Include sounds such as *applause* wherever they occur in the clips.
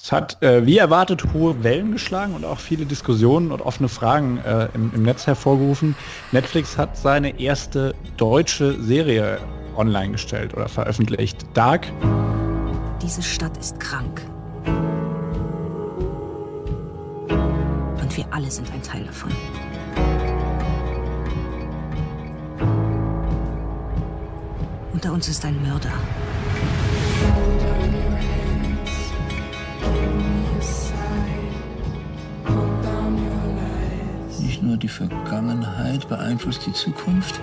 Es hat äh, wie erwartet hohe Wellen geschlagen und auch viele Diskussionen und offene Fragen äh, im, im, Netz hervorgerufen. Netflix hat seine erste deutsche Serie online gestellt oder veröffentlicht. Dark. Diese Stadt ist krank. Und wir alle sind ein Teil davon. Unter uns ist ein Mörder. Die Vergangenheit beeinflusst die Zukunft,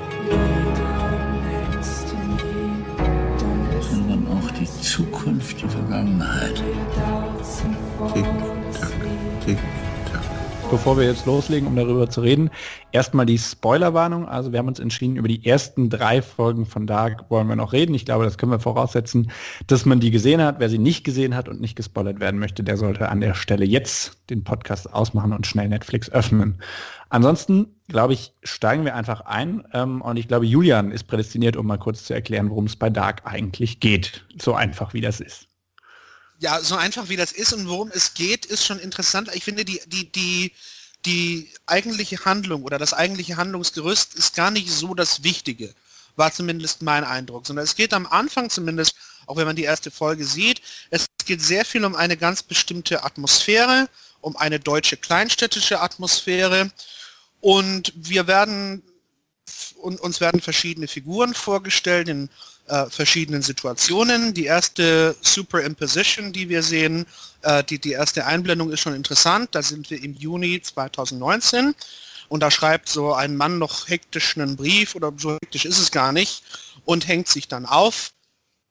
sondern auch die Zukunft die Vergangenheit. Tick, bevor wir jetzt loslegen, um darüber zu reden, erstmal die Spoilerwarnung. Also wir haben uns entschieden, über die ersten drei Folgen von Dark wollen wir noch reden. Ich glaube, das können wir voraussetzen, dass man die gesehen hat. Wer sie nicht gesehen hat und nicht gespoilert werden möchte, der sollte an der Stelle jetzt den Podcast ausmachen und schnell Netflix öffnen. Ansonsten, glaube ich, steigen wir einfach ein. Ähm, und ich glaube, Julian ist prädestiniert, um mal kurz zu erklären, worum es bei Dark eigentlich geht. So einfach, wie das ist ja, so einfach wie das ist und worum es geht, ist schon interessant. Ich finde, die, die, die, die eigentliche Handlung oder das eigentliche Handlungsgerüst ist gar nicht so das Wichtige, war zumindest mein Eindruck, sondern es geht am Anfang zumindest, auch wenn man die erste Folge sieht, es geht sehr viel um eine ganz bestimmte Atmosphäre, um eine deutsche kleinstädtische Atmosphäre und wir werden und uns werden verschiedene Figuren vorgestellt in äh, verschiedenen Situationen. Die erste Superimposition, die wir sehen, äh, die, die erste Einblendung ist schon interessant. Da sind wir im Juni 2019 und da schreibt so ein Mann noch hektisch einen Brief oder so hektisch ist es gar nicht und hängt sich dann auf.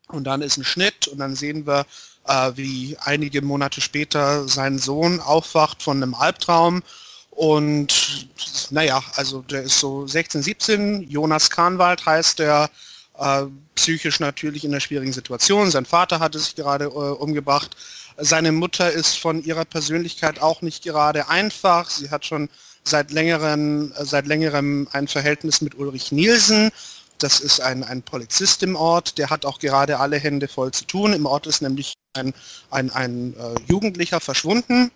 Und dann ist ein Schnitt und dann sehen wir, äh, wie einige Monate später sein Sohn aufwacht von einem Albtraum. Und naja, also der ist so 16, 17, Jonas Kahnwald heißt der, äh, psychisch natürlich in einer schwierigen Situation. Sein Vater hatte sich gerade äh, umgebracht. Seine Mutter ist von ihrer Persönlichkeit auch nicht gerade einfach. Sie hat schon seit längerem, äh, seit längerem ein Verhältnis mit Ulrich Nielsen. Das ist ein, ein Polizist im Ort, der hat auch gerade alle Hände voll zu tun. Im Ort ist nämlich ein, ein, ein äh, Jugendlicher verschwunden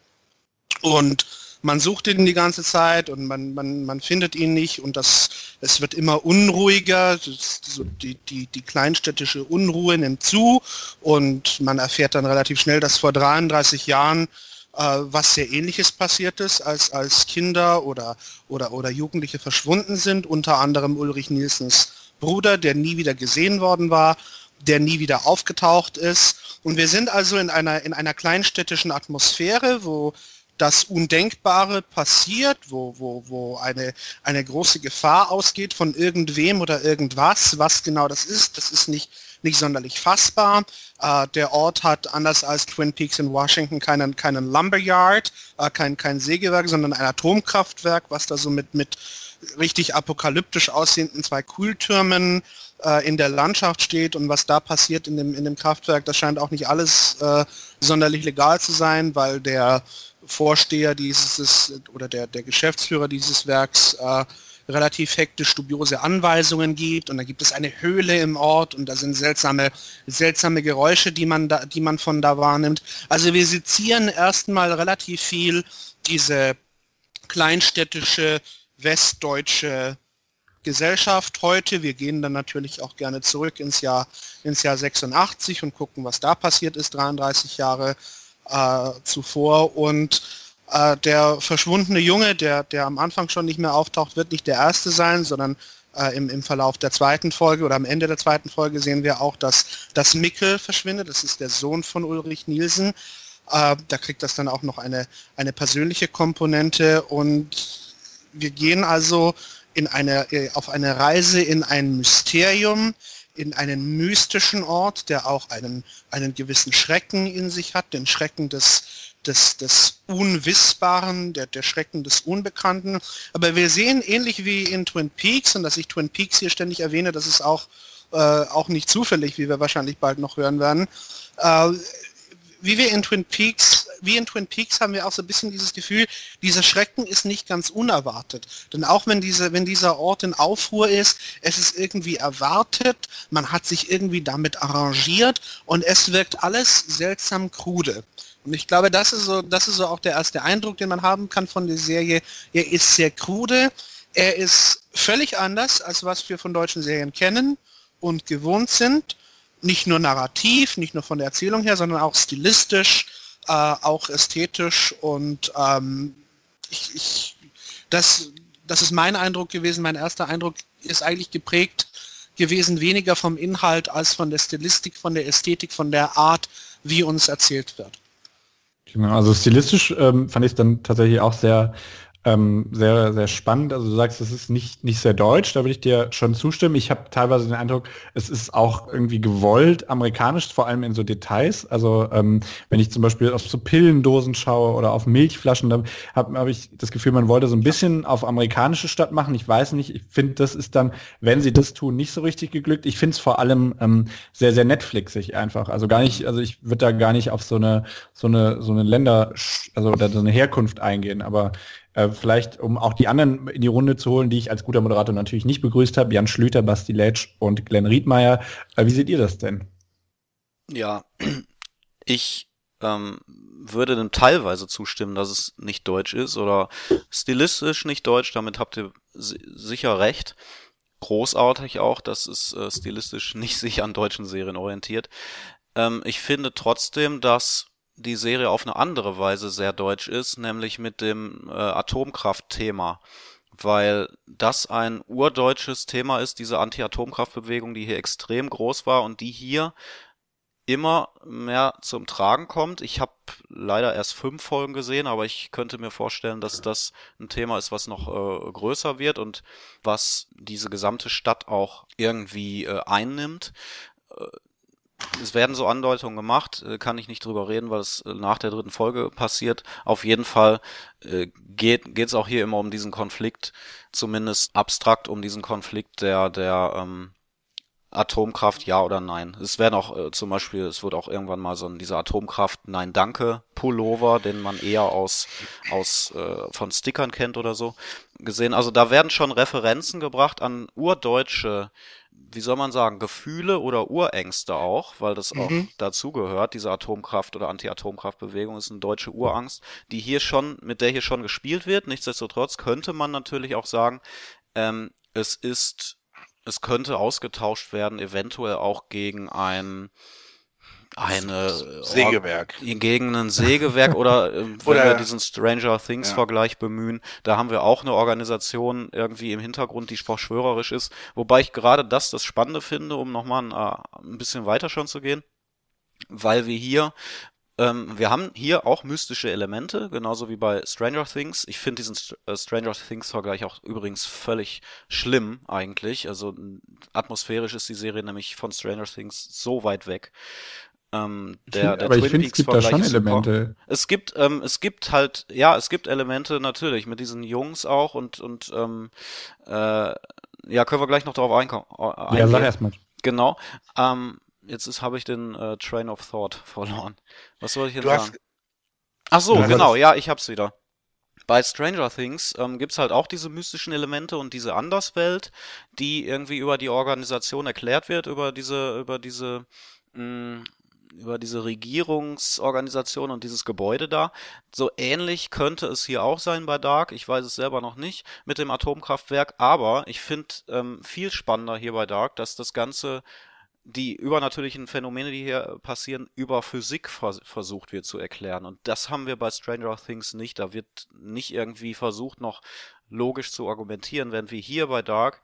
und man sucht ihn die ganze Zeit und man, man, man findet ihn nicht und das, es wird immer unruhiger, so die, die, die kleinstädtische Unruhe nimmt zu und man erfährt dann relativ schnell, dass vor 33 Jahren äh, was sehr ähnliches passiert ist, als, als Kinder oder, oder, oder Jugendliche verschwunden sind, unter anderem Ulrich Nielsens Bruder, der nie wieder gesehen worden war, der nie wieder aufgetaucht ist. Und wir sind also in einer, in einer kleinstädtischen Atmosphäre, wo das Undenkbare passiert, wo, wo, wo eine, eine große Gefahr ausgeht von irgendwem oder irgendwas. Was genau das ist, das ist nicht, nicht sonderlich fassbar. Äh, der Ort hat anders als Twin Peaks in Washington keinen, keinen Lumberyard, äh, kein, kein Sägewerk, sondern ein Atomkraftwerk, was da so mit, mit richtig apokalyptisch aussehenden zwei Kühltürmen äh, in der Landschaft steht und was da passiert in dem, in dem Kraftwerk, das scheint auch nicht alles äh, sonderlich legal zu sein, weil der Vorsteher dieses oder der, der Geschäftsführer dieses Werks äh, relativ hektisch dubiose Anweisungen gibt und da gibt es eine Höhle im Ort und da sind seltsame, seltsame Geräusche, die man, da, die man von da wahrnimmt. Also wir sezieren erstmal relativ viel diese kleinstädtische westdeutsche Gesellschaft heute. Wir gehen dann natürlich auch gerne zurück ins Jahr, ins Jahr 86 und gucken, was da passiert ist, 33 Jahre äh, zuvor. Und äh, der verschwundene Junge, der, der am Anfang schon nicht mehr auftaucht, wird nicht der erste sein, sondern äh, im, im Verlauf der zweiten Folge oder am Ende der zweiten Folge sehen wir auch, dass das Mickel verschwindet. Das ist der Sohn von Ulrich Nielsen. Äh, da kriegt das dann auch noch eine, eine persönliche Komponente und wir gehen also in eine, äh, auf eine Reise in ein Mysterium, in einen mystischen Ort, der auch einen, einen gewissen Schrecken in sich hat, den Schrecken des, des, des Unwissbaren, der, der Schrecken des Unbekannten. Aber wir sehen ähnlich wie in Twin Peaks, und dass ich Twin Peaks hier ständig erwähne, das ist auch, äh, auch nicht zufällig, wie wir wahrscheinlich bald noch hören werden, äh, wie wir in Twin Peaks wie in Twin Peaks haben wir auch so ein bisschen dieses Gefühl, dieser Schrecken ist nicht ganz unerwartet. Denn auch wenn, diese, wenn dieser Ort in Aufruhr ist, es ist irgendwie erwartet, man hat sich irgendwie damit arrangiert und es wirkt alles seltsam krude. Und ich glaube, das ist so, das ist so auch der erste Eindruck, den man haben kann von der Serie. Er ist sehr krude, er ist völlig anders, als was wir von deutschen Serien kennen und gewohnt sind. Nicht nur narrativ, nicht nur von der Erzählung her, sondern auch stilistisch, äh, auch ästhetisch und ähm, ich, ich, das, das ist mein Eindruck gewesen. Mein erster Eindruck ist eigentlich geprägt gewesen weniger vom Inhalt als von der Stilistik, von der Ästhetik, von der Art, wie uns erzählt wird. Genau, also stilistisch ähm, fand ich es dann tatsächlich auch sehr ähm, sehr, sehr spannend. Also du sagst, es ist nicht, nicht sehr deutsch, da würde ich dir schon zustimmen. Ich habe teilweise den Eindruck, es ist auch irgendwie gewollt amerikanisch, vor allem in so Details. Also ähm, wenn ich zum Beispiel auf so Pillendosen schaue oder auf Milchflaschen, dann habe hab ich das Gefühl, man wollte so ein bisschen auf amerikanische Stadt machen. Ich weiß nicht, ich finde, das ist dann, wenn sie das tun, nicht so richtig geglückt. Ich finde es vor allem ähm, sehr, sehr Netflixig einfach. Also gar nicht, also ich würde da gar nicht auf so eine, so eine, so eine Länder, also oder so eine Herkunft eingehen, aber äh, vielleicht, um auch die anderen in die Runde zu holen, die ich als guter Moderator natürlich nicht begrüßt habe, Jan Schlüter, Basti Letsch und Glenn Riedmeier. Äh, wie seht ihr das denn? Ja, *clears throat* ich ähm, würde dem teilweise zustimmen, dass es nicht deutsch ist oder stilistisch nicht deutsch, damit habt ihr sicher recht. Großartig auch, dass es äh, stilistisch *laughs* nicht sich an deutschen Serien orientiert. Ähm, ich finde trotzdem, dass die Serie auf eine andere Weise sehr deutsch ist, nämlich mit dem äh, Atomkraftthema, weil das ein urdeutsches Thema ist, diese Anti-Atomkraftbewegung, die hier extrem groß war und die hier immer mehr zum Tragen kommt. Ich habe leider erst fünf Folgen gesehen, aber ich könnte mir vorstellen, dass das ein Thema ist, was noch äh, größer wird und was diese gesamte Stadt auch irgendwie äh, einnimmt. Es werden so Andeutungen gemacht, äh, kann ich nicht drüber reden, weil es äh, nach der dritten Folge passiert. Auf jeden Fall äh, geht es auch hier immer um diesen Konflikt, zumindest abstrakt um diesen Konflikt der der ähm, Atomkraft, ja oder nein. Es werden auch äh, zum Beispiel, es wird auch irgendwann mal so ein dieser Atomkraft Nein Danke Pullover, den man eher aus aus äh, von Stickern kennt oder so gesehen. Also da werden schon Referenzen gebracht an urdeutsche wie soll man sagen, Gefühle oder Urängste auch, weil das auch mhm. dazugehört. Diese Atomkraft- oder Anti-Atomkraftbewegung ist eine deutsche Urangst, die hier schon, mit der hier schon gespielt wird. Nichtsdestotrotz könnte man natürlich auch sagen, ähm, es ist, es könnte ausgetauscht werden, eventuell auch gegen ein eine äh, Sägewerk. Gegen ein Sägewerk oder äh, wenn *laughs* oder, wir diesen Stranger Things ja. Vergleich bemühen, da haben wir auch eine Organisation irgendwie im Hintergrund, die verschwörerisch ist, wobei ich gerade das das Spannende finde, um nochmal ein, äh, ein bisschen weiter schon zu gehen, weil wir hier ähm, wir haben hier auch mystische Elemente, genauso wie bei Stranger Things. Ich finde diesen St äh, Stranger Things Vergleich auch übrigens völlig schlimm eigentlich. Also atmosphärisch ist die Serie nämlich von Stranger Things so weit weg. Ähm, der, der aber Twin ich finde, es gibt da schon Elemente. Es gibt, ähm, es gibt halt, ja, es gibt Elemente natürlich mit diesen Jungs auch und und ähm, äh, ja, können wir gleich noch darauf einkommen. Ja, sag erstmal. Genau. Ähm, jetzt habe ich den äh, Train of Thought *laughs* verloren. Was soll ich jetzt du sagen? Ach so, genau, ja, ich hab's wieder. Bei Stranger Things ähm, gibt's halt auch diese mystischen Elemente und diese Anderswelt, die irgendwie über die Organisation erklärt wird, über diese, über diese mh, über diese Regierungsorganisation und dieses Gebäude da. So ähnlich könnte es hier auch sein bei Dark. Ich weiß es selber noch nicht mit dem Atomkraftwerk, aber ich finde ähm, viel spannender hier bei Dark, dass das Ganze die übernatürlichen Phänomene, die hier passieren, über Physik vers versucht wird zu erklären. Und das haben wir bei Stranger Things nicht. Da wird nicht irgendwie versucht, noch logisch zu argumentieren, während wir hier bei Dark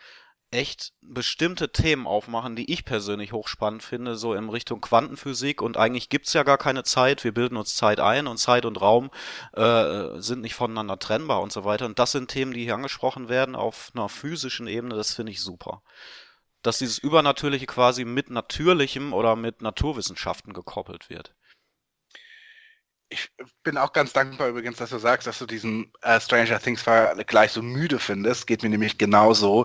echt bestimmte Themen aufmachen, die ich persönlich hochspannend finde, so in Richtung Quantenphysik und eigentlich gibt's ja gar keine Zeit, wir bilden uns Zeit ein und Zeit und Raum äh, sind nicht voneinander trennbar und so weiter. Und das sind Themen, die hier angesprochen werden auf einer physischen Ebene, das finde ich super. Dass dieses Übernatürliche quasi mit Natürlichem oder mit Naturwissenschaften gekoppelt wird ich bin auch ganz dankbar übrigens, dass du sagst, dass du diesen äh, Stranger Things Vergleich so müde findest. Geht mir nämlich genauso.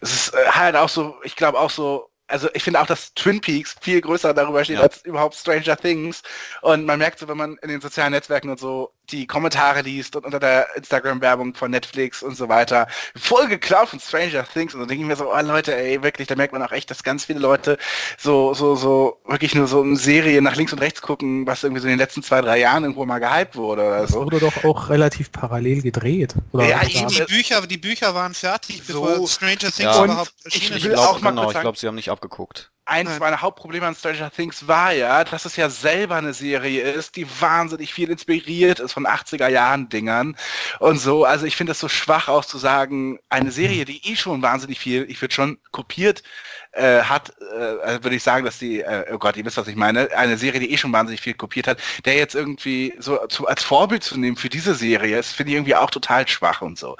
Es ist äh, halt auch so, ich glaube auch so, also ich finde auch, dass Twin Peaks viel größer darüber steht ja. als überhaupt Stranger Things. Und man merkt so, wenn man in den sozialen Netzwerken und so die Kommentare liest und unter der Instagram-Werbung von Netflix und so weiter, voll geklaut von Stranger Things. Und dann denke ich mir so, oh Leute, ey, wirklich, da merkt man auch echt, dass ganz viele Leute so, so, so, wirklich nur so eine Serie nach links und rechts gucken, was irgendwie so in den letzten zwei, drei Jahren irgendwo mal gehypt wurde oder das so. wurde doch auch relativ parallel gedreht. Oder ja, eben, die Bücher, die Bücher waren fertig, so, bevor Stranger Things ja. überhaupt erschienen ist. Ich, ich, genau, ich glaube, sie haben nicht abgeguckt eins Nein. meiner Hauptprobleme an Stranger Things war ja, dass es ja selber eine Serie ist, die wahnsinnig viel inspiriert ist von 80er Jahren Dingern und so. Also ich finde es so schwach auch zu sagen, eine Serie, die eh schon wahnsinnig viel, ich würde schon kopiert äh, hat, äh, also würde ich sagen, dass die, äh, oh Gott, ihr wisst, was ich meine, eine Serie, die eh schon wahnsinnig viel kopiert hat, der jetzt irgendwie so zu, als Vorbild zu nehmen für diese Serie, ist, finde ich irgendwie auch total schwach und so.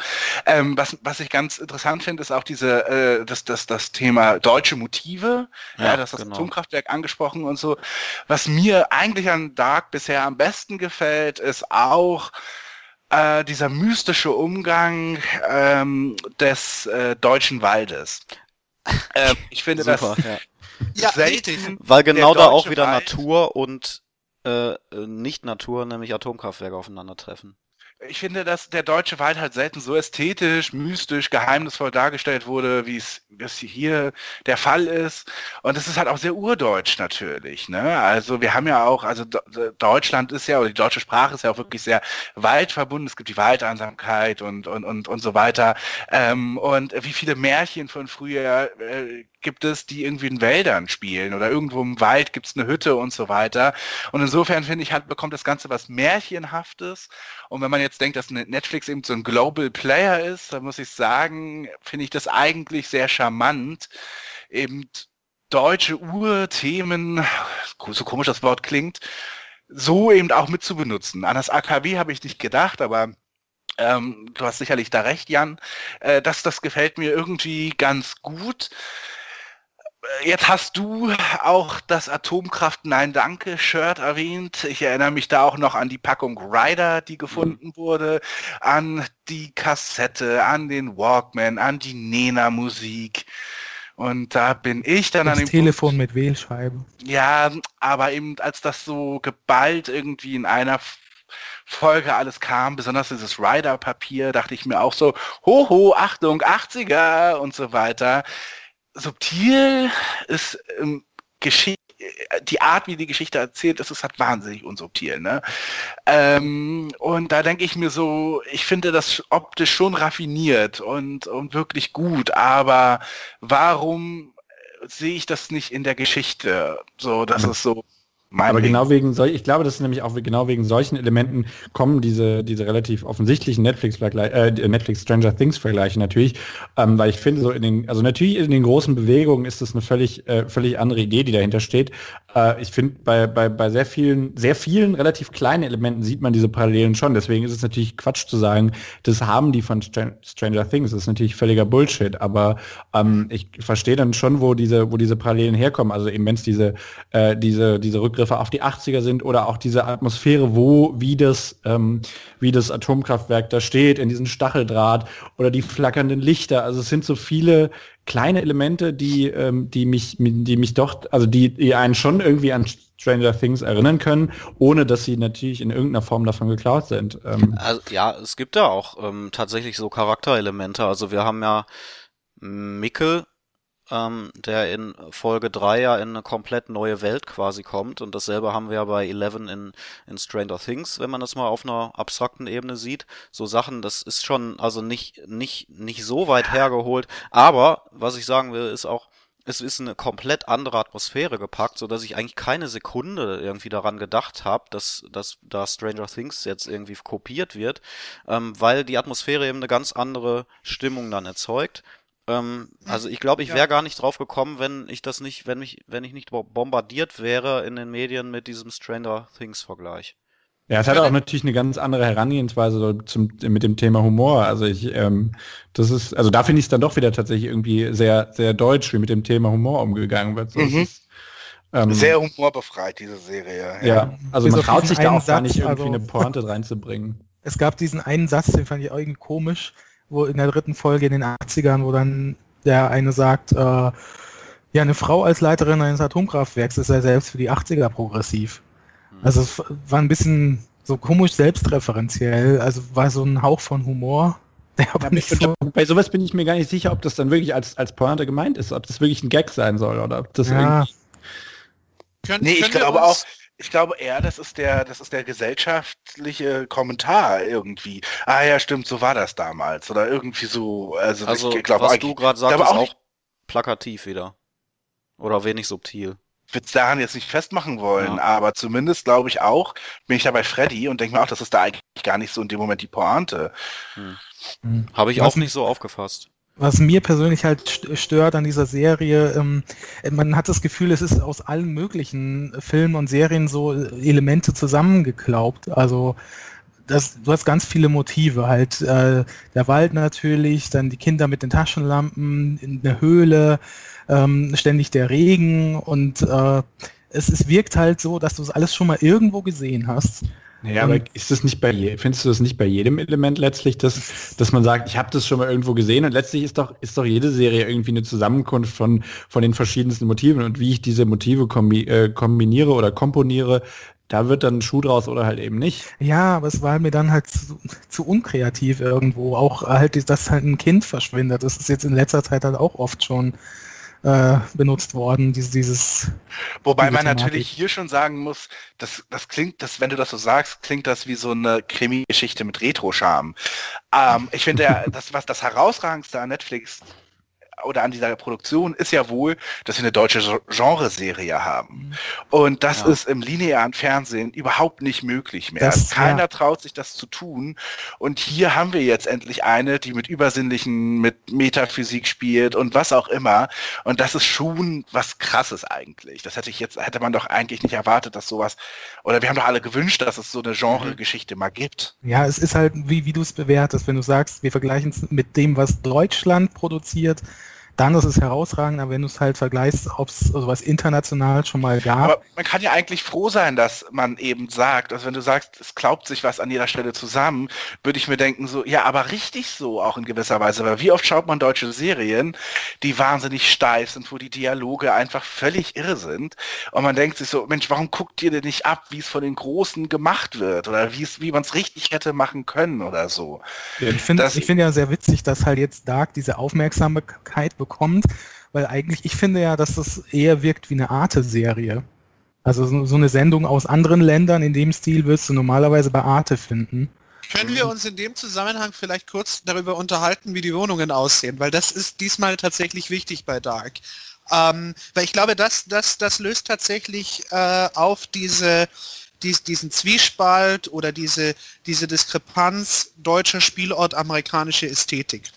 Ähm, was, was ich ganz interessant finde, ist auch diese, äh, das, das, das Thema deutsche Motive, ja, ja das, das genau. Atomkraftwerk angesprochen und so. Was mir eigentlich an Dark bisher am besten gefällt, ist auch, äh, dieser mystische Umgang ähm, des äh, deutschen Waldes. *laughs* Ähm, ich finde Super, das ja. *laughs* ja selten. Weil genau da auch wieder Wald Natur und äh, nicht Natur, nämlich Atomkraftwerke aufeinandertreffen ich finde, dass der deutsche Wald halt selten so ästhetisch, mystisch, geheimnisvoll dargestellt wurde, wie es, hier der Fall ist. Und es ist halt auch sehr urdeutsch natürlich. Ne? Also wir haben ja auch, also Deutschland ist ja, oder die deutsche Sprache ist ja auch wirklich sehr waldverbunden. Es gibt die Waldeinsamkeit und, und, und, und so weiter. Ähm, und wie viele Märchen von früher äh, gibt es, die irgendwie in Wäldern spielen oder irgendwo im Wald gibt es eine Hütte und so weiter. Und insofern finde ich, halt bekommt das Ganze was Märchenhaftes. Und wenn man jetzt denkt, dass Netflix eben so ein Global Player ist, dann muss ich sagen, finde ich das eigentlich sehr charmant. Eben deutsche Urthemen, so komisch das Wort klingt, so eben auch mit zu benutzen. An das AKW habe ich nicht gedacht, aber ähm, du hast sicherlich da recht, Jan. Äh, das, das gefällt mir irgendwie ganz gut. Jetzt hast du auch das Atomkraft Nein Danke Shirt erwähnt. Ich erinnere mich da auch noch an die Packung Rider, die gefunden mhm. wurde, an die Kassette, an den Walkman, an die Nena Musik. Und da bin ich dann das an dem Telefon Punkt, mit Wählscheiben. Ja, aber eben als das so geballt irgendwie in einer Folge alles kam, besonders dieses Rider-Papier, dachte ich mir auch so, hoho, Achtung, 80er und so weiter subtil ist ähm, Geschichte die Art, wie die Geschichte erzählt ist, ist halt wahnsinnig unsubtil. Ne? Ähm, und da denke ich mir so, ich finde das optisch schon raffiniert und, und wirklich gut, aber warum sehe ich das nicht in der Geschichte? So, dass es so mein Aber Ding. genau wegen solch, ich glaube, das ist nämlich auch genau wegen solchen Elementen kommen diese, diese relativ offensichtlichen Netflix, äh, Netflix Stranger Things Vergleiche natürlich, ähm, weil ich finde so in den, also natürlich in den großen Bewegungen ist das eine völlig, äh, völlig andere Idee, die dahinter steht. Äh, ich finde bei, bei, bei sehr vielen, sehr vielen relativ kleinen Elementen sieht man diese Parallelen schon. Deswegen ist es natürlich Quatsch zu sagen, das haben die von Stranger Things. Das ist natürlich völliger Bullshit. Aber ähm, ich verstehe dann schon, wo diese, wo diese Parallelen herkommen. Also eben wenn es diese, äh, diese, diese Rückgriffe auf die 80er sind oder auch diese Atmosphäre, wo wie das, ähm, wie das Atomkraftwerk da steht, in diesem Stacheldraht oder die flackernden Lichter. Also es sind so viele kleine Elemente, die, ähm, die mich, die mich doch, also die, die einen schon irgendwie an Stranger Things erinnern können, ohne dass sie natürlich in irgendeiner Form davon geklaut sind. Ähm. Also, ja, es gibt ja auch ähm, tatsächlich so Charakterelemente. Also wir haben ja Mickel, ähm, der in Folge 3 ja in eine komplett neue Welt quasi kommt. Und dasselbe haben wir ja bei Eleven in, in Stranger Things, wenn man das mal auf einer abstrakten Ebene sieht. So Sachen, das ist schon also nicht, nicht, nicht so weit hergeholt. Aber was ich sagen will, ist auch, es ist eine komplett andere Atmosphäre gepackt, so dass ich eigentlich keine Sekunde irgendwie daran gedacht habe, dass, dass da Stranger Things jetzt irgendwie kopiert wird, ähm, weil die Atmosphäre eben eine ganz andere Stimmung dann erzeugt. Ähm, hm. also ich glaube, ich wäre ja. gar nicht drauf gekommen, wenn ich das nicht, wenn mich, wenn ich nicht bombardiert wäre in den Medien mit diesem Stranger Things Vergleich. Ja, es hat auch natürlich eine ganz andere Herangehensweise zum, mit dem Thema Humor. Also ich, ähm, das ist, also da finde ich es dann doch wieder tatsächlich irgendwie sehr, sehr deutsch, wie mit dem Thema Humor umgegangen wird. So, mhm. ist, ähm, sehr humorbefreit, diese Serie. Ja, ja also Bis man traut sich da auch Satz, gar nicht irgendwie also, eine Pointe reinzubringen. Es gab diesen einen Satz, den fand ich irgendwie komisch wo in der dritten Folge in den 80ern, wo dann der eine sagt, äh, Ja, eine Frau als Leiterin eines Atomkraftwerks ist ja selbst für die 80er progressiv. Also es war ein bisschen so komisch selbstreferenziell, also war so ein Hauch von Humor. *laughs* Der aber nicht so Bei sowas bin ich mir gar nicht sicher, ob das dann wirklich als, als Pointe gemeint ist, ob das wirklich ein Gag sein soll oder ob das ja, irgendwie... Können, Nee, ich glaube auch, ich glaube eher, das ist der, das ist der gesellschaftliche Kommentar irgendwie. Ah ja, stimmt, so war das damals. Oder irgendwie so. Also, Also, ich glaube was du gerade sagst, ist auch nicht- plakativ wieder. Oder wenig subtil. ich würde daran jetzt nicht festmachen wollen, Ja. aber zumindest glaube ich auch, bin ich da bei Freddy und denke mir auch, das ist da eigentlich gar nicht so in dem Moment die Pointe. Hm. Habe ich Was- auch nicht so aufgefasst. Was mir persönlich halt st- stört an dieser Serie, ähm, man hat das Gefühl, es ist aus allen möglichen Filmen und Serien so Elemente zusammengeklaubt. Also das, du hast ganz viele Motive, halt äh, der Wald natürlich, dann die Kinder mit den Taschenlampen in der Höhle, ähm, ständig der Regen und äh, es, es wirkt halt so, dass du es alles schon mal irgendwo gesehen hast. Ja, aber ist das nicht bei je, findest du das nicht bei jedem Element letztlich, dass, dass man sagt, ich habe das schon mal irgendwo gesehen und letztlich ist doch, ist doch jede Serie irgendwie eine Zusammenkunft von, von den verschiedensten Motiven und wie ich diese Motive kombi äh, kombiniere oder komponiere, da wird dann ein Schuh draus oder halt eben nicht. Ja, aber es war mir dann halt zu, zu unkreativ irgendwo. Auch halt, dass halt ein Kind verschwindet. Das ist jetzt in letzter Zeit halt auch oft schon äh, benutzt worden, dieses, dieses Wobei man Thematik. natürlich hier schon sagen muss, das, das klingt, das, wenn du das so sagst, klingt das wie so eine Krimi-Geschichte mit Retro-Charme. Ähm, ich finde ja, das, was das herausragendste an Netflix oder an dieser Produktion ist ja wohl, dass wir eine deutsche Gen- Genreserie haben. Und das Ja. ist im linearen Fernsehen überhaupt nicht möglich mehr. Das- Keiner ja. traut sich das zu tun. Und hier haben wir jetzt endlich eine, die mit übersinnlichen, mit Metaphysik spielt und was auch immer. Und das ist schon was krasses eigentlich. Das hätte ich jetzt, hätte man doch eigentlich nicht erwartet, dass sowas, oder wir haben doch alle gewünscht, dass es so eine Genre-Geschichte mal gibt. Ja, es ist halt, wie, wie du es bewertest. Wenn du sagst, wir vergleichen es mit dem, was Deutschland produziert, dann ist es herausragend, aber wenn du es halt vergleichst, ob es sowas international schon mal gab, Aber man kann ja eigentlich froh sein, dass man eben sagt, also wenn du sagst, es klaubt sich was an jeder Stelle zusammen, würde ich mir denken so, ja, aber richtig so auch in gewisser Weise, weil wie oft schaut man deutsche Serien, die wahnsinnig steif sind, wo die Dialoge einfach völlig irre sind und man denkt sich so, Mensch, warum guckt ihr denn nicht ab, wie es von den Großen gemacht wird oder wie es, wie man es richtig hätte machen können oder so. ich finde das- ich finde ja sehr witzig, dass halt jetzt Dark diese Aufmerksamkeit bekommt, weil eigentlich, ich finde ja, dass das eher wirkt wie eine Arte-Serie. Also so, so eine Sendung aus anderen Ländern in dem Stil wirst du normalerweise bei Arte finden. Können wir uns in dem Zusammenhang vielleicht kurz darüber unterhalten, wie die Wohnungen aussehen? Weil das ist diesmal tatsächlich wichtig bei Dark. Ähm, weil ich glaube, das, das, das löst tatsächlich äh, auf diese, dies, diesen Zwiespalt oder diese, diese Diskrepanz deutscher Spielort amerikanische Ästhetik.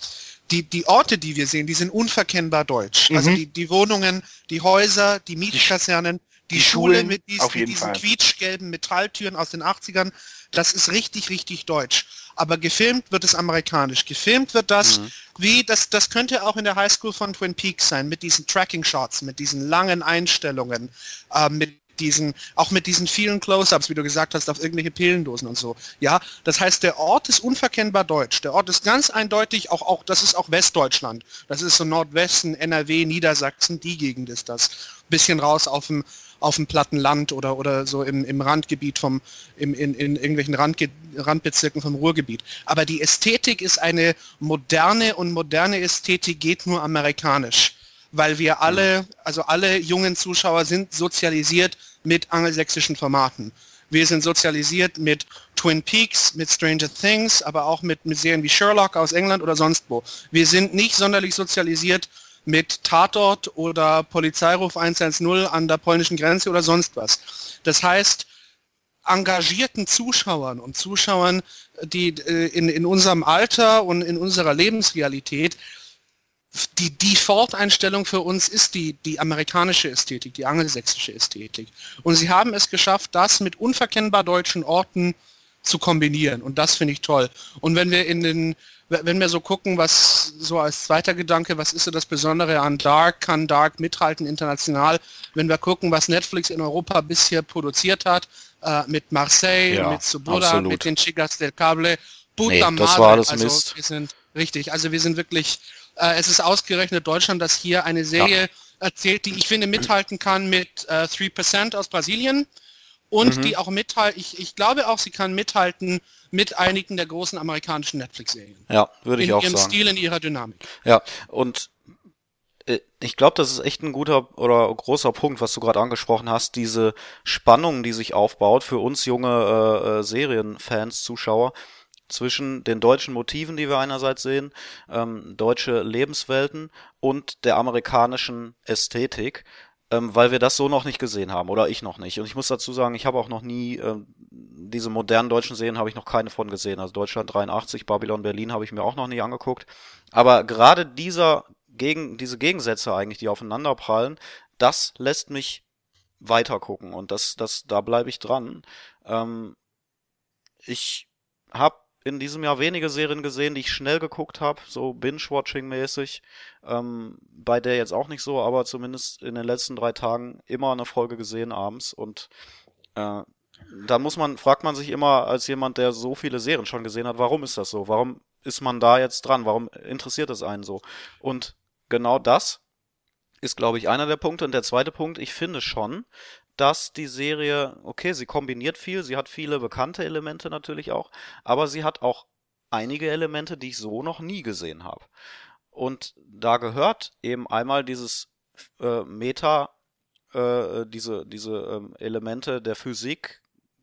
Die, die Orte, die wir sehen, die sind unverkennbar deutsch. Also Mhm. die, die Wohnungen, die Häuser, die Mietkasernen, die, die Schule Schulen, mit, diesen Fall. quietschgelben Metalltüren aus den 80ern, das ist richtig, richtig deutsch. Aber gefilmt wird es amerikanisch. Gefilmt wird das Mhm. wie, das, das könnte auch in der Highschool von Twin Peaks sein, mit diesen Tracking-Shots, mit diesen langen Einstellungen, äh, mit diesen, auch mit diesen vielen Close-Ups, wie du gesagt hast, auf irgendwelche Pillendosen und so. Ja, das heißt, der Ort ist unverkennbar deutsch. Der Ort ist ganz eindeutig, auch, auch, das ist auch Westdeutschland. Das ist so Nordwesten, NRW, Niedersachsen, die Gegend ist das. Bisschen raus auf dem, auf dem platten Land oder, oder so im, im Randgebiet vom, im, in, in irgendwelchen Randge Randbezirken vom Ruhrgebiet. Aber die Ästhetik ist eine moderne und moderne Ästhetik geht nur amerikanisch. Weil wir alle, also alle jungen Zuschauer sind sozialisiert mit angelsächsischen Formaten. Wir sind sozialisiert mit Twin Peaks, mit Stranger Things, aber auch mit, mit Serien wie Sherlock aus England oder sonst wo. Wir sind nicht sonderlich sozialisiert mit Tatort oder Polizeiruf 110 an der polnischen Grenze oder sonst was. Das heißt, engagierten Zuschauern und Zuschauern, die äh, in, in unserem Alter und in unserer Lebensrealität, die Default-Einstellung für uns ist die, die amerikanische Ästhetik, die angelsächsische Ästhetik. Und sie haben es geschafft, das mit unverkennbar deutschen Orten zu kombinieren. Und das finde ich toll. Und wenn wir in den, wenn wir so gucken, was so als zweiter Gedanke, was ist so das Besondere an Dark, kann Dark mithalten international, wenn wir gucken, was Netflix in Europa bisher produziert hat, äh, mit Marseille, Ja, mit Subura, absolut. mit den Chicas del Cable, puta Nee, das madre. war alles also Mist. wir sind richtig, also wir sind wirklich, äh, es ist ausgerechnet Deutschland, das hier eine Serie erzählt, die ich finde mithalten kann mit äh, 3% aus Brasilien und mhm. die auch mithalten, ich, ich glaube auch, sie kann mithalten mit einigen der großen amerikanischen Netflix-Serien. Ja, würde ich in auch ihrem sagen. Stil, in ihrer Dynamik. Ja, und äh, ich glaube, das ist echt ein guter oder großer Punkt, was du gerade angesprochen hast, diese Spannung, die sich aufbaut für uns junge äh, äh, Serienfans, Zuschauer, zwischen den deutschen Motiven, die wir einerseits sehen, ähm, deutsche Lebenswelten und der amerikanischen Ästhetik, ähm, weil wir das so noch nicht gesehen haben oder ich noch nicht. Und ich muss dazu sagen, ich habe auch noch nie ähm, diese modernen deutschen Serien habe ich noch keine von gesehen. Also Deutschland 83, Babylon Berlin habe ich mir auch noch nie angeguckt. Aber gerade dieser gegen diese Gegensätze eigentlich, die aufeinander prallen, das lässt mich weiter gucken und das das da bleibe ich dran. Ähm, ich habe in diesem Jahr wenige Serien gesehen, die ich schnell geguckt habe, so Binge-Watching-mäßig. Ähm, bei der jetzt auch nicht so, aber zumindest in den letzten drei Tagen immer eine Folge gesehen abends. Und äh, da muss man, fragt man sich immer als jemand, der so viele Serien schon gesehen hat, warum ist das so? Warum ist man da jetzt dran? Warum interessiert es einen so? Und genau das ist, glaube ich, einer der Punkte. Und der zweite Punkt, ich finde schon, dass die Serie, okay, sie kombiniert viel, sie hat viele bekannte Elemente natürlich auch, aber sie hat auch einige Elemente, die ich so noch nie gesehen habe. Und da gehört eben einmal dieses äh, Meta, äh, diese, diese ähm, Elemente der Physik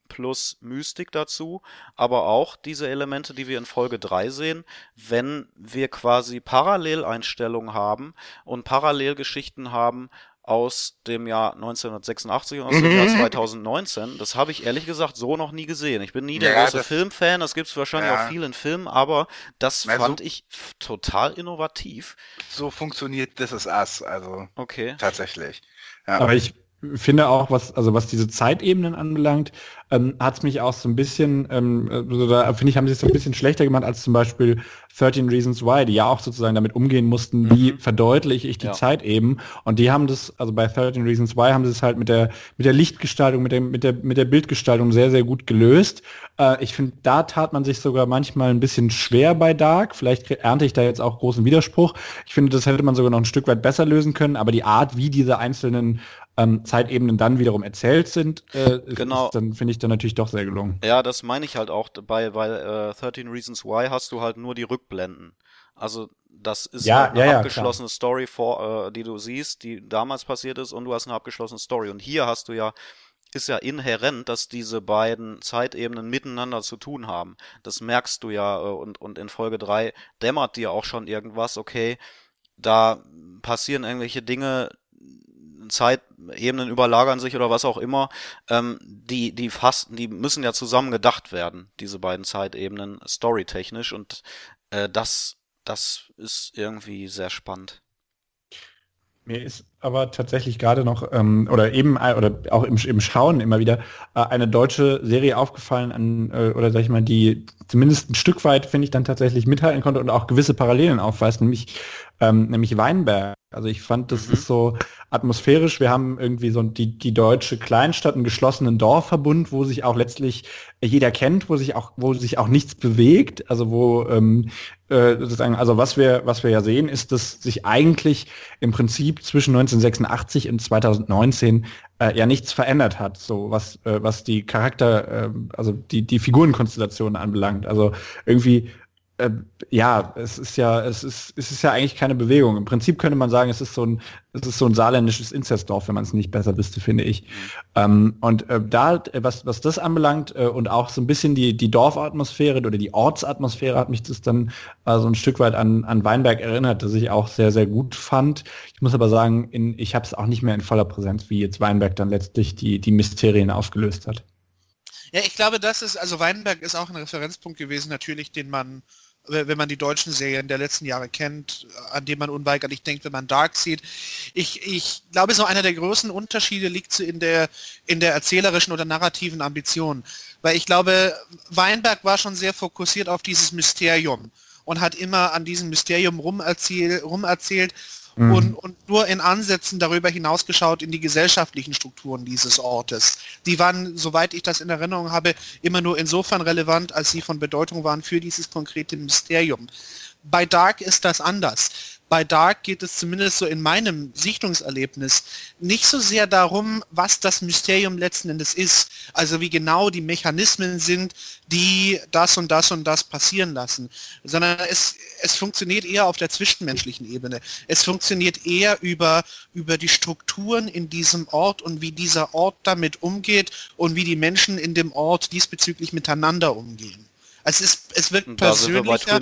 plus Mystik dazu, aber auch diese Elemente, die wir in Folge 3 sehen, wenn wir quasi Paralleleinstellungen haben und Parallelgeschichten haben aus dem Jahr 1986 und aus dem Jahr 2019. Das habe ich ehrlich gesagt so noch nie gesehen. Ich bin nie der Ja, große das- Filmfan, das gibt es wahrscheinlich Ja. auch viel in Filmen, aber das Na, so- fand ich total innovativ. So funktioniert This Is Us, also Okay. tatsächlich. Ja. Aber ich finde auch, was, also was diese Zeitebenen anbelangt, ähm, hat es mich auch so ein bisschen, ähm, also da finde ich, haben sie es so ein bisschen schlechter gemacht als zum Beispiel 13 Reasons Why, die ja auch sozusagen damit umgehen mussten, wie Mhm. verdeutliche ich die Ja. Zeit eben. Und die haben das, also bei 13 Reasons Why haben sie es halt mit der, mit der Lichtgestaltung, mit der, mit der, mit der Bildgestaltung sehr, sehr gut gelöst. Äh, ich finde, da tat man sich sogar manchmal ein bisschen schwer bei Dark. Vielleicht ernte ich da jetzt auch großen Widerspruch. Ich finde, das hätte man sogar noch ein Stück weit besser lösen können, aber die Art, wie diese einzelnen ähm, Zeitebenen dann wiederum erzählt sind, äh, Genau. ist dann finde ich dann natürlich doch sehr gelungen. Ja, das meine ich halt auch. Bei, bei äh, 13 Reasons Why hast du halt nur die Rückblenden. Also das ist Ja, halt eine ja, ja, abgeschlossene Story, vor, äh, die du siehst, die damals passiert ist und du hast eine abgeschlossene Story. Und hier hast du ja, ist ja inhärent, dass diese beiden Zeitebenen miteinander zu tun haben. Das merkst du ja äh, und, und in Folge 3 dämmert dir auch schon irgendwas, okay, da passieren irgendwelche Dinge, Zeitebenen überlagern sich oder was auch immer, ähm, die, die fast, die müssen ja zusammen gedacht werden, diese beiden Zeitebenen, storytechnisch und äh, das, das ist irgendwie sehr spannend. Mir ist aber tatsächlich gerade noch, ähm, oder eben, äh, oder auch im, im Schauen immer wieder, äh, eine deutsche Serie aufgefallen, an, äh, oder sag ich mal, die zumindest ein Stück weit, finde ich, dann tatsächlich mithalten konnte und auch gewisse Parallelen aufweist, nämlich, ähm, nämlich Weinberg. Also ich fand, das Mhm. ist so atmosphärisch. Wir haben irgendwie so die, die deutsche Kleinstadt, einen geschlossenen Dorfverbund, wo sich auch letztlich jeder kennt, wo sich auch, wo sich auch nichts bewegt. Also wo ähm, äh, sozusagen, also was wir, was wir ja sehen, ist, dass sich eigentlich im Prinzip zwischen 1986 und 2019 äh, ja nichts verändert hat, so was, äh, was die Charakter, äh, also die, die Figurenkonstellationen anbelangt. Also irgendwie äh, ja, es ist ja, es ist, es ist ja eigentlich keine Bewegung. Im Prinzip könnte man sagen, es ist so ein, es ist so ein saarländisches Inzestdorf, wenn man es nicht besser wüsste, finde ich. Ähm, und äh, da, äh, was, was das anbelangt äh, und auch so ein bisschen die, die Dorfatmosphäre oder die Ortsatmosphäre hat mich das dann äh, so ein Stück weit an, an Weinberg erinnert, das ich auch sehr, sehr gut fand. Ich muss aber sagen, in, ich habe es auch nicht mehr in voller Präsenz, wie jetzt Weinberg dann letztlich die, die Mysterien aufgelöst hat. Ja, ich glaube, das ist, also Weinberg ist auch ein Referenzpunkt gewesen, natürlich, den man, wenn man die deutschen Serien der letzten Jahre kennt, an dem man unweigerlich denkt, wenn man Dark sieht. Ich, ich glaube, so einer der größten Unterschiede liegt so in der, in der erzählerischen oder narrativen Ambition. Weil ich glaube, Weinberg war schon sehr fokussiert auf dieses Mysterium und hat immer an diesem Mysterium rumerzähl, rumerzählt Mhm. und, und nur in Ansätzen darüber hinausgeschaut in die gesellschaftlichen Strukturen dieses Ortes. Die waren, soweit ich das in Erinnerung habe, immer nur insofern relevant, als sie von Bedeutung waren für dieses konkrete Mysterium. Bei Dark ist das anders. Bei Dark geht es zumindest so in meinem Sichtungserlebnis nicht so sehr darum, was das Mysterium letzten Endes ist, also wie genau die Mechanismen sind, die das und das und das passieren lassen, sondern es, es funktioniert eher auf der zwischenmenschlichen Ebene. Es funktioniert eher über, über die Strukturen in diesem Ort und wie dieser Ort damit umgeht und wie die Menschen in dem Ort diesbezüglich miteinander umgehen. Also es, ist, es wirkt persönlicher.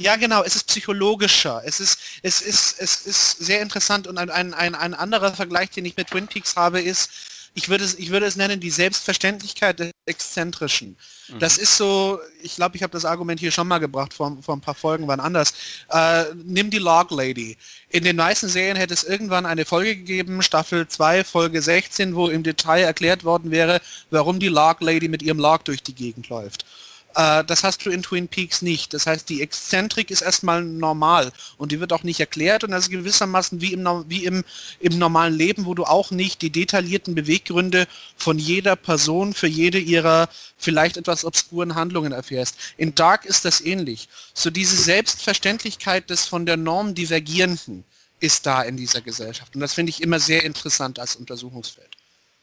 Ja, genau, es ist psychologischer. Es ist, es ist, es ist sehr interessant und ein, ein, ein, ein anderer Vergleich, den ich mit Twin Peaks habe, ist, ich würde es, ich würde es nennen, die Selbstverständlichkeit des Exzentrischen. Mhm. Das ist so, ich glaube, ich habe das Argument hier schon mal gebracht, vor, vor ein paar Folgen waren anders. Äh, nimm die Log Lady. In den meisten Serien hätte es irgendwann eine Folge gegeben, Staffel 2, Folge 16, wo im Detail erklärt worden wäre, warum die Log Lady mit ihrem Log durch die Gegend läuft. Äh, das hast du in Twin Peaks nicht. Das heißt, die Exzentrik ist erstmal normal und die wird auch nicht erklärt und das ist gewissermaßen wie im, wie im, im normalen Leben, wo du auch nicht die detaillierten Beweggründe von jeder Person für jede ihrer vielleicht etwas obskuren Handlungen erfährst. In Dark ist das ähnlich. So diese Selbstverständlichkeit des von der Norm divergierenden ist da in dieser Gesellschaft und das finde ich immer sehr interessant als Untersuchungsfeld.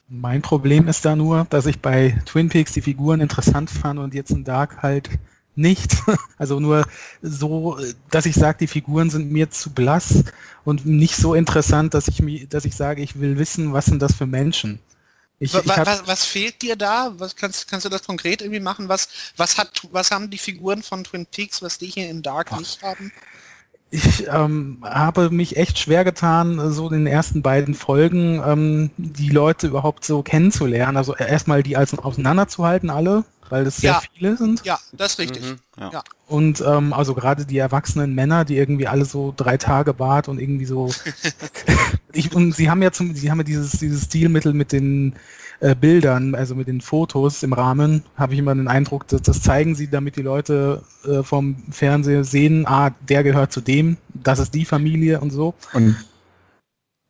Mein Problem ist da nur, dass ich bei Twin Peaks die Figuren interessant fand und jetzt in Dark halt nicht. *laughs* Also nur so, dass ich sage, die Figuren sind mir zu blass und nicht so interessant, dass ich mir, dass ich sage, ich will wissen, was sind das für Menschen. Ich, was, ich was, was, fehlt dir da? Was kannst, kannst du das konkret irgendwie machen? Was, was, hat, was haben die Figuren von Twin Peaks, was die hier in Dark Ach. nicht haben? Ich ähm, habe mich echt schwer getan, so in den ersten beiden Folgen ähm, die Leute überhaupt so kennenzulernen. Also erstmal die als auseinanderzuhalten, alle, weil es sehr ja. viele sind. Ja, das ist richtig. Mhm, ja. ja. Und ähm, also gerade die erwachsenen Männer, die irgendwie alle so drei Tage Bart und irgendwie so. *laughs* ich, und sie haben ja zum, sie haben ja dieses, dieses Stilmittel mit den äh, Bildern, also mit den Fotos im Rahmen, habe ich immer den Eindruck, dass das zeigen sie, damit die Leute äh, vom Fernseher sehen, ah, der gehört zu dem, das ist die Familie und so. Und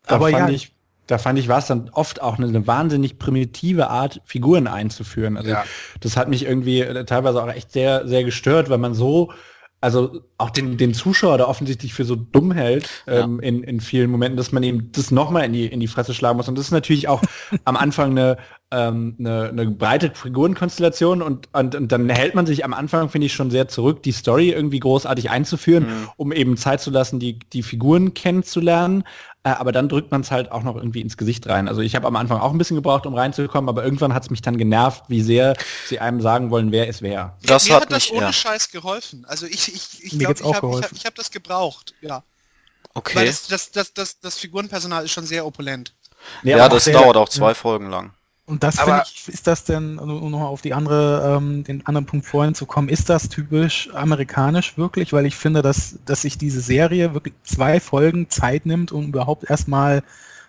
aber ja, ich, da fand ich, war es dann oft auch eine, eine, wahnsinnig primitive Art, Figuren einzuführen. Also ja. das hat mich irgendwie äh, teilweise auch echt sehr, sehr gestört, weil man so also auch den, den Zuschauer da offensichtlich für so dumm hält ähm, ja. in, in vielen Momenten, dass man ihm das nochmal in die, in die Fresse schlagen muss. Und das ist natürlich auch *laughs* am Anfang eine, ähm, eine, eine breite Figurenkonstellation und, und, und dann hält man sich am Anfang, finde ich, schon sehr zurück, die Story irgendwie großartig einzuführen, mhm. um eben Zeit zu lassen, die, die Figuren kennenzulernen. Äh, aber dann drückt man es halt auch noch irgendwie ins Gesicht rein. Also ich habe am Anfang auch ein bisschen gebraucht, um reinzukommen, aber irgendwann hat es mich dann genervt, wie sehr sie einem sagen wollen, wer ist wer. Das ja, mir hat, hat das ohne ja. Scheiß geholfen. Also ich, ich, ich glaube, ich habe hab, hab das gebraucht, ja. Okay. Weil das, das, das, das, das Figurenpersonal ist schon sehr opulent. Ja, ja das dauert auch zwei Folgen lang. Und das finde ich, ist das denn, um noch auf die andere, ähm, den anderen Punkt vorhin zu kommen, ist das typisch amerikanisch wirklich? Weil ich finde, dass, dass sich diese Serie wirklich zwei Folgen Zeit nimmt, um überhaupt erstmal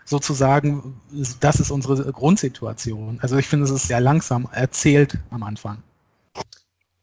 sozusagen, das ist unsere Grundsituation. Also ich finde, es ist sehr langsam erzählt am Anfang.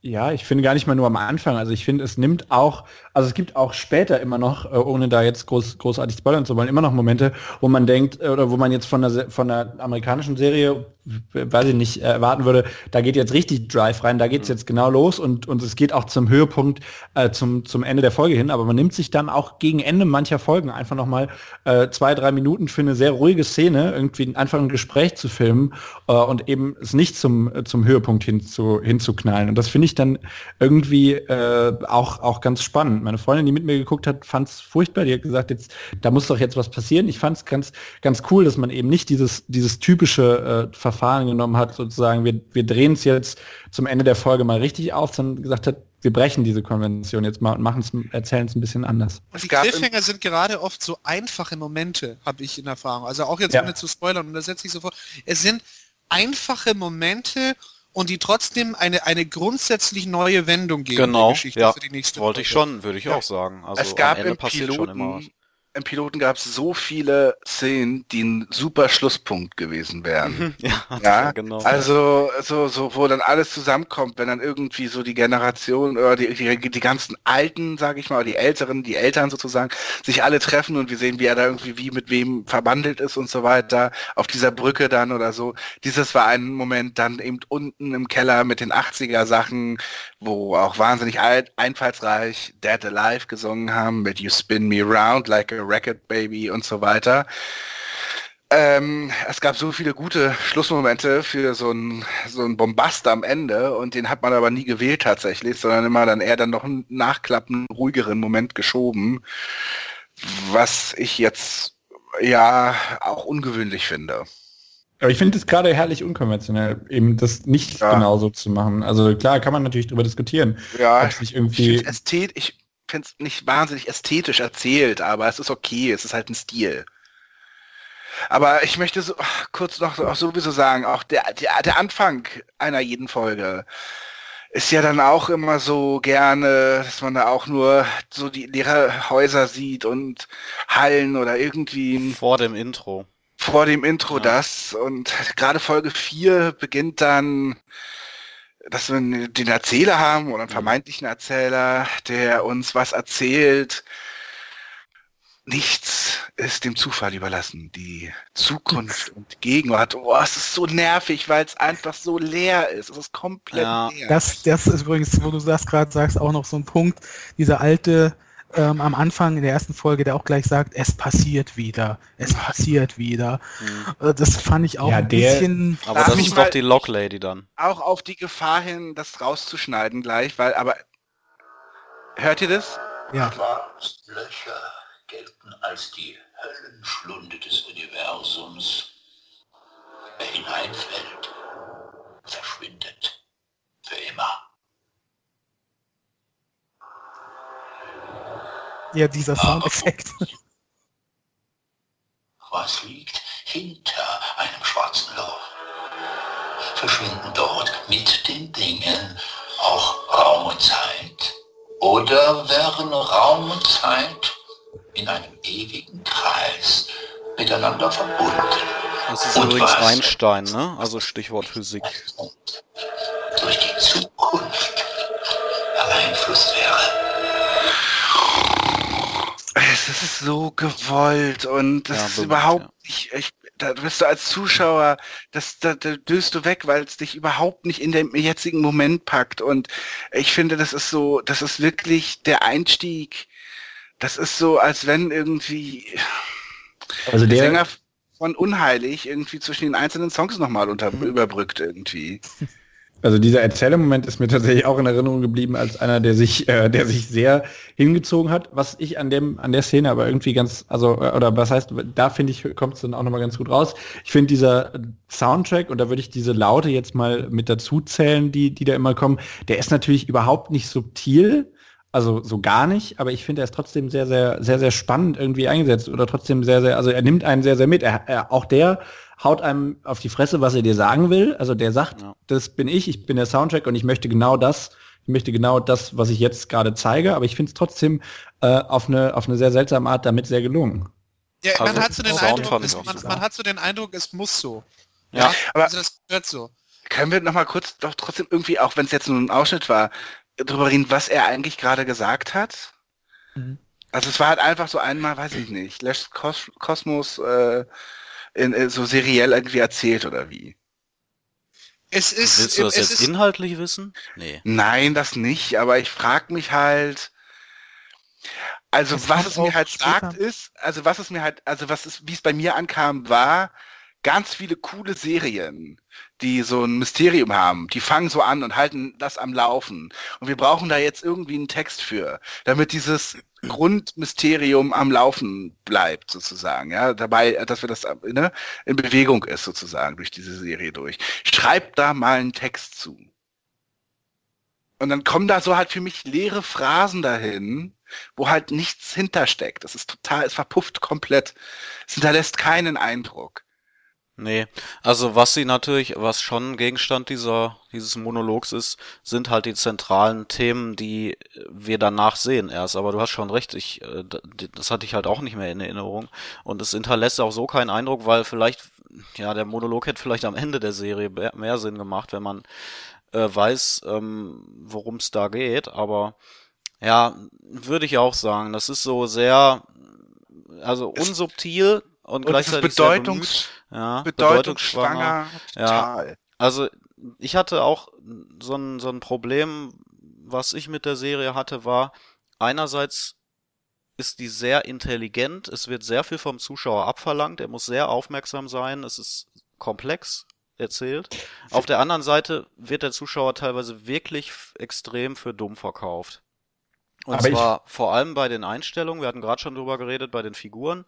Ja, ich finde gar nicht mal nur am Anfang. Also ich finde, es nimmt auch, also es gibt auch später immer noch, äh, ohne da jetzt groß, großartig spoilern zu wollen, immer noch Momente, wo man denkt, äh, oder wo man jetzt von der, von der amerikanischen Serie weiß ich nicht, erwarten würde, da geht jetzt richtig Drive rein, da geht es mhm. jetzt genau los und, und es geht auch zum Höhepunkt, äh, zum, zum Ende der Folge hin, aber man nimmt sich dann auch gegen Ende mancher Folgen einfach nochmal äh, zwei, drei Minuten für eine sehr ruhige Szene, irgendwie einfach ein Gespräch zu filmen äh, und eben es nicht zum, zum Höhepunkt hin zu, hinzuknallen. Und das finde ich dann irgendwie äh, auch, auch ganz spannend. Meine Freundin, die mit mir geguckt hat, fand es furchtbar, die hat gesagt, jetzt, da muss doch jetzt was passieren. Ich fand es ganz, ganz cool, dass man eben nicht dieses, dieses typische äh, Verfahren genommen hat, sozusagen, wir, wir drehen es jetzt zum Ende der Folge mal richtig auf, sondern gesagt hat, wir brechen diese Konvention jetzt mal und machen es, erzählen es ein bisschen anders. Und die Cliffhanger sind gerade oft so einfache Momente, habe ich in Erfahrung. Also auch jetzt ja. ohne zu spoilern, und da setze ich so vor, es sind einfache Momente und die trotzdem eine, eine grundsätzlich neue Wendung geben genau, ja. für die nächste Wollte Folge. ich schon, würde ich ja. auch sagen. Also es gab am Ende passiert Piloten, schon immer was im Piloten gab es so viele Szenen, die ein super Schlusspunkt gewesen wären. *laughs* ja, Ja, *laughs* genau. Also so, so, wo dann alles zusammenkommt, wenn dann irgendwie so die Generation oder die, die, die ganzen Alten, sage ich mal, oder die Älteren, die Eltern sozusagen, sich alle treffen und wir sehen, wie er da irgendwie wie mit wem verbandelt ist und so weiter, auf dieser Brücke dann oder so. Dieses war ein Moment dann eben unten im Keller mit den 80er Sachen, wo auch wahnsinnig alt, einfallsreich Dead Alive gesungen haben mit You Spin Me Round Like a Record Baby und so weiter. Ähm, es gab so viele gute Schlussmomente für so ein, so ein Bombast am Ende und den hat man aber nie gewählt tatsächlich, sondern immer dann eher dann noch einen nachklappen, ruhigeren Moment geschoben, was ich jetzt ja auch ungewöhnlich finde. Aber ich finde es gerade herrlich unkonventionell, eben das nicht Ja. genauso zu machen. Also klar, kann man natürlich darüber diskutieren. Ja, ich irgendwie finde Ästhet, ich finde es nicht wahnsinnig ästhetisch erzählt, aber es ist okay, es ist halt ein Stil. Aber ich möchte so kurz noch auch sowieso sagen, auch der, der, der Anfang einer jeden Folge ist ja dann auch immer so gerne, dass man da auch nur so die leere Häuser sieht und Hallen oder irgendwie Vor dem Intro. vor dem Intro Ja. das und gerade Folge 4 beginnt dann, dass wir den Erzähler haben oder einen vermeintlichen Erzähler, der uns was erzählt. Nichts ist dem Zufall überlassen. Die Zukunft *laughs* und Gegenwart. Oh, es ist so nervig, weil es einfach so leer ist. Es ist komplett Ja. leer. Das, das ist übrigens, wo du das gerade sagst, auch noch so ein Punkt. Dieser alte ähm, am Anfang in der ersten Folge, der auch gleich sagt, es passiert wieder, es passiert wieder. Mhm. Äh, Das fand ich auch Ja, ein der- bisschen. Aber das ich ist doch die Lock Lady dann. Auch auf die Gefahr hin, das rauszuschneiden gleich, weil, aber hört ihr das? Ja, Löcher gelten als die Höllenschlunde des Universums. Wer hineinfällt, verschwindet für immer. Ja, dieser Soundeffekt. Was liegt hinter einem schwarzen Loch? Verschwinden dort mit den Dingen auch Raum und Zeit? Oder wären Raum und Zeit in einem ewigen Kreis miteinander verbunden? Das ist Und übrigens was? Einstein, ne? Also Stichwort Physik. Durch die Zukunft beeinflusst wäre. Es ist so gewollt und das Ja, ist überhaupt ja. nicht, ich, da bist du als Zuschauer, das, da, da döst du weg, weil es dich überhaupt nicht in dem jetzigen Moment packt und ich finde, das ist so, das ist wirklich der Einstieg, das ist so, als wenn irgendwie also der der, Sänger von Unheilig irgendwie zwischen den einzelnen Songs nochmal unter, überbrückt irgendwie. *laughs* Also dieser Erzählermoment ist mir tatsächlich auch in Erinnerung geblieben als einer, der sich, äh, der sich sehr hingezogen hat. Was ich an dem, an der Szene aber irgendwie ganz, also äh, oder was heißt, da finde ich kommt es dann auch nochmal ganz gut raus. Ich finde dieser Soundtrack und da würde ich diese Laute jetzt mal mit dazu zählen, die, die da immer kommen. Der ist natürlich überhaupt nicht subtil, also so gar nicht, aber ich finde, er ist trotzdem sehr, sehr, sehr, sehr spannend irgendwie eingesetzt oder trotzdem sehr, sehr, also er nimmt einen sehr, sehr mit. Er, er, auch der haut einem auf die Fresse, was er dir sagen will. Also der sagt, Ja. das bin ich, ich bin der Soundtrack und ich möchte genau das, ich möchte genau das, was ich jetzt gerade zeige, aber ich finde es trotzdem äh, auf eine auf eine sehr seltsame Art damit sehr gelungen. Ja, Also, man hat so den Eindruck, es, man, man hat so den Eindruck, es muss so. Ja, aber- also das gehört so. Können wir noch mal kurz doch trotzdem irgendwie, auch wenn es jetzt nur ein Ausschnitt war, darüber reden, was er eigentlich gerade gesagt hat? Mhm. Also es war halt einfach so einmal, weiß ich nicht, Lash Kos Kosmos äh, in, äh, so seriell irgendwie erzählt oder wie? Es ist, Willst du das es jetzt ist inhaltlich wissen? Nee. Nein, das nicht, aber ich frage mich halt, also Es was es mir halt später- sagt ist, also was es mir halt, also was es, wie es bei mir ankam, war ganz viele coole Serien, die so ein Mysterium haben, die fangen so an und halten das am Laufen. Und wir brauchen da jetzt irgendwie einen Text für, damit dieses Grundmysterium am Laufen bleibt, sozusagen, ja, dabei, dass wir das ne, in Bewegung ist, sozusagen, durch diese Serie durch. Schreibt da mal einen Text zu. Und dann kommen da so halt für mich leere Phrasen dahin, wo halt nichts hintersteckt. Das ist total, es verpufft komplett. Es hinterlässt keinen Eindruck. Nee, also was sie natürlich, was schon Gegenstand dieser, dieses Monologs ist, sind halt die zentralen Themen, die wir danach sehen erst. Aber du hast schon recht, ich, äh, das hatte ich halt auch nicht mehr in Erinnerung. Und es hinterlässt auch so keinen Eindruck, weil vielleicht, ja, der Monolog hätte vielleicht am Ende der Serie mehr Sinn gemacht, wenn man äh, weiß, ähm, worum es da geht. Aber ja, würde ich auch sagen, das ist so sehr, also unsubtil und, und gleichzeitig Bedeutungs ja, bedeutungsschwanger. Ja, also ich hatte auch so ein, so ein Problem, was ich mit der Serie hatte, war einerseits ist die sehr intelligent, es wird sehr viel vom Zuschauer abverlangt, er muss sehr aufmerksam sein, es ist komplex erzählt. Auf der anderen Seite wird der Zuschauer teilweise wirklich extrem für dumm verkauft. Und aber zwar vor allem bei den Einstellungen, wir hatten gerade schon drüber geredet, bei den Figuren,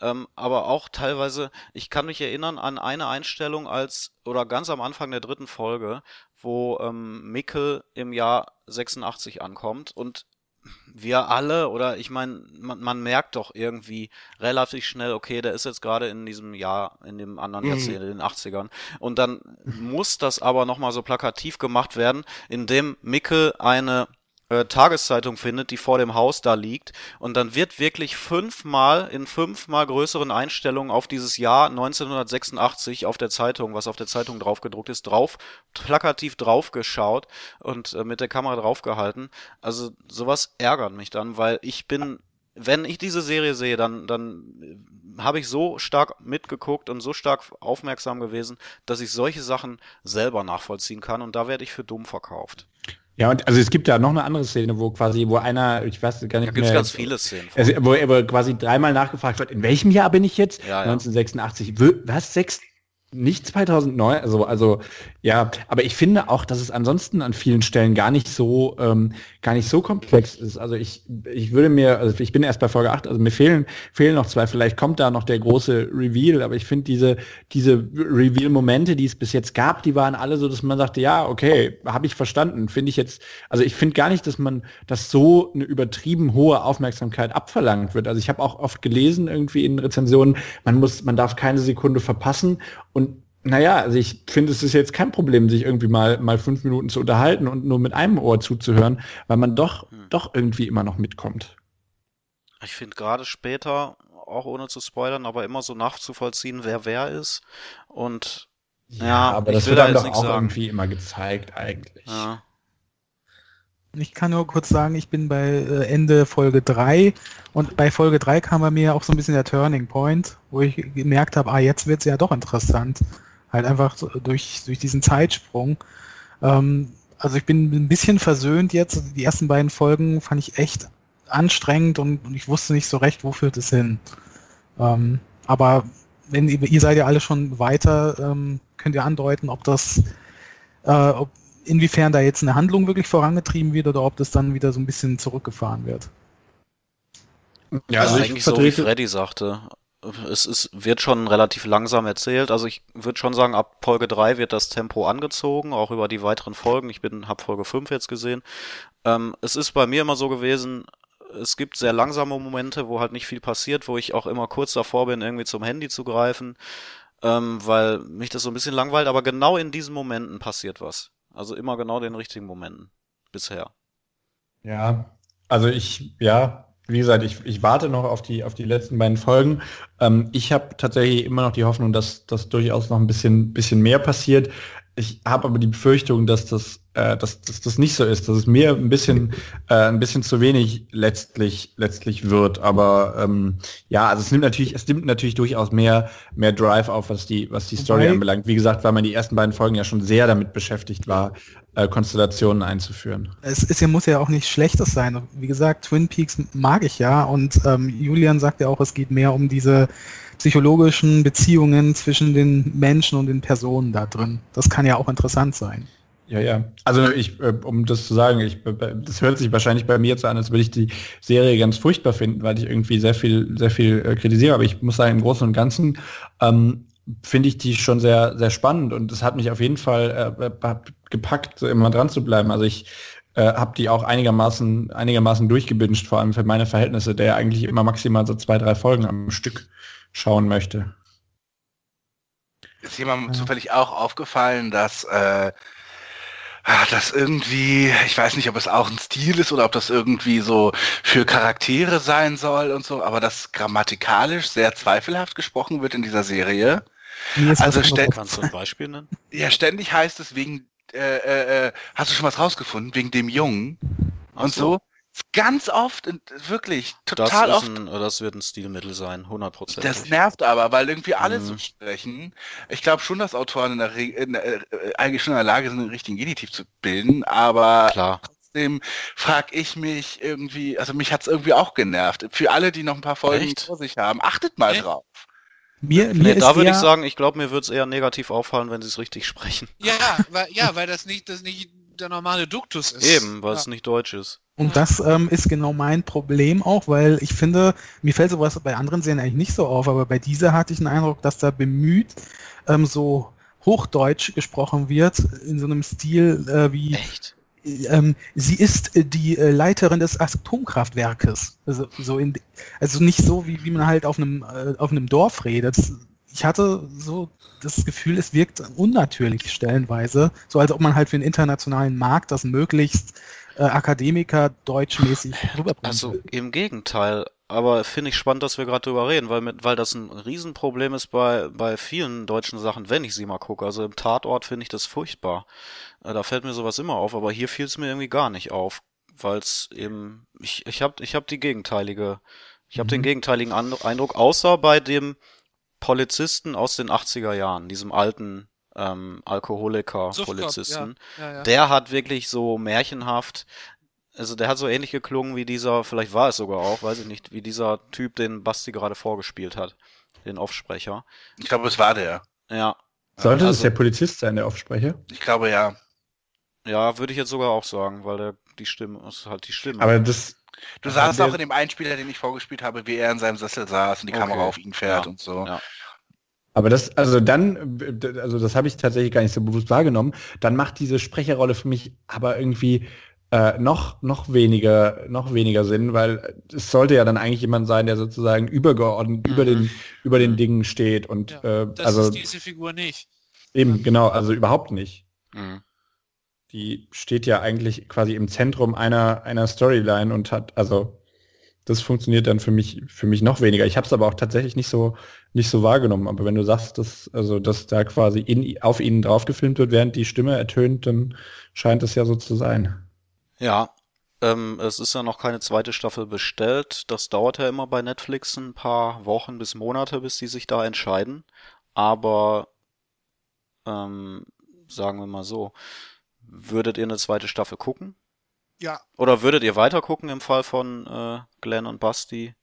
ähm, aber auch teilweise, ich kann mich erinnern an eine Einstellung als, oder ganz am Anfang der dritten Folge, wo ähm, Mickel im Jahr 86 ankommt und wir alle, oder ich meine, man, man merkt doch irgendwie relativ schnell, okay, der ist jetzt gerade in diesem Jahr, in dem anderen mhm. Jahrzehnt, in den 80ern. Und dann muss das aber nochmal so plakativ gemacht werden, indem Mickel eine Tageszeitung findet, die vor dem Haus da liegt. Und dann wird wirklich fünfmal in fünfmal größeren Einstellungen auf dieses Jahr 1986 auf der Zeitung, was auf der Zeitung draufgedruckt ist, drauf, plakativ draufgeschaut und äh, mit der Kamera draufgehalten. Also sowas ärgert mich dann, weil ich bin wenn ich diese Serie sehe, dann, dann habe ich so stark mitgeguckt und so stark aufmerksam gewesen, dass ich solche Sachen selber nachvollziehen kann und da werde ich für dumm verkauft. Ja, und also es gibt ja noch eine andere Szene, wo quasi, wo einer, ich weiß gar nicht da gibt's mehr. ganz viele Szenen. Also, wo, wo quasi dreimal nachgefragt wird, in welchem Jahr bin ich jetzt? Ja, ja. 1986. Was? Sechs? Nicht 2009, also, also ja, aber ich finde auch, dass es ansonsten an vielen Stellen gar nicht so, ähm, gar nicht so komplex ist. Also ich, ich würde mir, also ich bin erst bei Folge 8, also mir fehlen, fehlen noch zwei, vielleicht kommt da noch der große Reveal, aber ich finde diese, diese Reveal-Momente, die es bis jetzt gab, die waren alle so, dass man sagte, ja, okay, habe ich verstanden, finde ich jetzt, also ich finde gar nicht, dass man, dass so eine übertrieben hohe Aufmerksamkeit abverlangt wird. Also ich habe auch oft gelesen irgendwie in Rezensionen, man muss, man darf keine Sekunde verpassen und naja, also ich finde, es ist jetzt kein Problem, sich irgendwie mal, mal fünf Minuten zu unterhalten und nur mit einem Ohr zuzuhören, weil man doch, hm. doch irgendwie immer noch mitkommt. Ich finde gerade später, auch ohne zu spoilern, aber immer so nachzuvollziehen, wer wer ist. Und ja, ja aber das wird dann doch auch sagen. irgendwie immer gezeigt eigentlich. Ja. Ich kann nur kurz sagen, ich bin bei äh, Ende Folge 3 und bei Folge 3 kam bei mir auch so ein bisschen der Turning Point, wo ich gemerkt habe, ah, jetzt wird es ja doch interessant. Halt einfach durch, durch diesen Zeitsprung. Ähm, also ich bin ein bisschen versöhnt jetzt. Die ersten beiden Folgen fand ich echt anstrengend und, und ich wusste nicht so recht, wo führt es hin. Ähm, aber wenn ihr seid ja alle schon weiter, ähm, könnt ihr andeuten, ob das, äh, ob inwiefern da jetzt eine Handlung wirklich vorangetrieben wird oder ob das dann wieder so ein bisschen zurückgefahren wird. Ja, also, also eigentlich so wie Freddy sagte. Es ist, wird schon relativ langsam erzählt. Also ich würde schon sagen, ab Folge 3 wird das Tempo angezogen, auch über die weiteren Folgen. Ich bin, habe Folge 5 jetzt gesehen. Ähm, es ist bei mir immer so gewesen, es gibt sehr langsame Momente, wo halt nicht viel passiert, wo ich auch immer kurz davor bin, irgendwie zum Handy zu greifen, ähm, weil mich das so ein bisschen langweilt. Aber genau in diesen Momenten passiert was. Also immer genau den richtigen Momenten bisher. Ja, also ich, ja, wie gesagt, ich, ich warte noch auf die, auf die letzten beiden Folgen. Ähm, ich habe tatsächlich immer noch die Hoffnung, dass das durchaus noch ein bisschen, bisschen mehr passiert. Ich habe aber die Befürchtung, dass das, äh, dass, dass das nicht so ist, dass es mir ein bisschen, äh, ein bisschen zu wenig letztlich, letztlich wird. Aber ähm, ja, also es nimmt natürlich, es nimmt natürlich durchaus mehr, mehr Drive auf, was die, was die Story okay. anbelangt. Wie gesagt, weil man die ersten beiden Folgen ja schon sehr damit beschäftigt war, äh, Konstellationen einzuführen. Es ist ja, muss ja auch nichts Schlechtes sein. Wie gesagt, Twin Peaks mag ich ja und ähm, Julian sagt ja auch, es geht mehr um diese psychologischen Beziehungen zwischen den Menschen und den Personen da drin. Das kann ja auch interessant sein. Ja, ja. Also ich, äh, um das zu sagen, ich, das hört sich wahrscheinlich bei mir jetzt an, als würde ich die Serie ganz furchtbar finden, weil ich irgendwie sehr viel, sehr viel äh, kritisiere. Aber ich muss sagen, im Großen und Ganzen ähm, finde ich die schon sehr, sehr spannend und es hat mich auf jeden Fall äh, gepackt, immer dran zu bleiben. Also ich äh, habe die auch einigermaßen, einigermaßen durchgebinged, vor allem für meine Verhältnisse, der eigentlich immer maximal so zwei, drei Folgen am Stück schauen möchte. Ist jemandem ja. zufällig auch aufgefallen, dass äh, ah, das irgendwie, ich weiß nicht, ob es auch ein Stil ist oder ob das irgendwie so für Charaktere sein soll und so, aber dass grammatikalisch sehr zweifelhaft gesprochen wird in dieser Serie. Also ständig, Kannst du ein Beispiel nennen? Ja, ständig heißt es wegen, äh, äh, äh hast du schon was rausgefunden, wegen dem Jungen und so. so. Ganz oft, wirklich, total das oft. Ein, das wird ein Stilmittel sein, 100%. Das nervt aber, weil irgendwie alle mhm. so sprechen. Ich glaube schon, dass Autoren in der, in der äh, eigentlich schon in der Lage sind, einen richtigen Genitiv zu bilden, aber Klar. trotzdem frage ich mich irgendwie, also mich hat's irgendwie auch genervt. Für alle, die noch ein paar Folgen Echt? vor sich haben, achtet mal Echt? drauf. Mir, mir nee, da würde ich sagen, ich glaube, mir würde es eher negativ auffallen, wenn sie es richtig sprechen. Ja, weil, ja, weil das nicht, das nicht der normale Duktus ist. Eben, weil ja. es nicht deutsch ist. Und das ähm, ist genau mein Problem auch, weil ich finde, mir fällt sowas bei anderen Serien eigentlich nicht so auf, aber bei dieser hatte ich den Eindruck, dass da bemüht ähm, so Hochdeutsch gesprochen wird, in so einem Stil äh, wie Echt? Ähm, sie ist äh, die äh, Leiterin des Atomkraftwerkes. Also, so in, also nicht so, wie, wie man halt auf einem, äh, auf einem Dorf redet. Ich hatte so das Gefühl, es wirkt unnatürlich stellenweise, so als ob man halt für den internationalen Markt das möglichst äh, Akademiker deutschmäßig rüberbringt. Also im Gegenteil. Aber finde ich spannend, dass wir gerade drüber reden, weil, mit, weil das ein Riesenproblem ist bei, bei vielen deutschen Sachen, wenn ich sie mal gucke. Also im Tatort finde ich das furchtbar. Da fällt mir sowas immer auf, aber hier fiel es mir irgendwie gar nicht auf, weil es eben, ich, ich habe ich hab die gegenteilige, ich habe mhm. den gegenteiligen Eindruck, außer bei dem Polizisten aus den 80er Jahren, diesem alten ähm, Alkoholiker-Polizisten. Ja. Ja, ja. Der hat wirklich so märchenhaft, also der hat so ähnlich geklungen wie dieser, vielleicht war es sogar auch, weiß ich nicht, wie dieser Typ, den Basti gerade vorgespielt hat, den Offsprecher. Ich glaube, es war der. Ja. Sollte also, es der Polizist sein, der Offsprecher? Ich glaube ja. Ja, würde ich jetzt sogar auch sagen, weil der die Stimme ist halt die Stimme. Aber das. Du sahst auch in dem Einspieler, den ich vorgespielt habe, wie er in seinem Sessel saß und die okay. Kamera auf ihn fährt ja. und so. Ja. Aber das, also dann, also das habe ich tatsächlich gar nicht so bewusst wahrgenommen. Dann macht diese Sprecherrolle für mich aber irgendwie äh, noch, noch weniger, noch weniger Sinn, weil es sollte ja dann eigentlich jemand sein, der sozusagen übergeordnet mhm. über den, über den Dingen steht und ja, äh, das also ist diese Figur nicht. Eben, genau, also überhaupt nicht. Mhm. Die steht ja eigentlich quasi im Zentrum einer, einer Storyline und hat, also das funktioniert dann für mich, für mich noch weniger. Ich habe es aber auch tatsächlich nicht so, nicht so wahrgenommen. Aber wenn du sagst, dass, also, dass da quasi in, auf ihnen drauf gefilmt wird, während die Stimme ertönt, dann scheint es ja so zu sein. Ja, ähm, es ist ja noch keine zweite Staffel bestellt. Das dauert ja immer bei Netflix ein paar Wochen bis Monate, bis die sich da entscheiden. Aber ähm, sagen wir mal so, würdet ihr eine zweite Staffel gucken? Ja. Oder würdet ihr weiter gucken im Fall von äh, Glenn und Basti?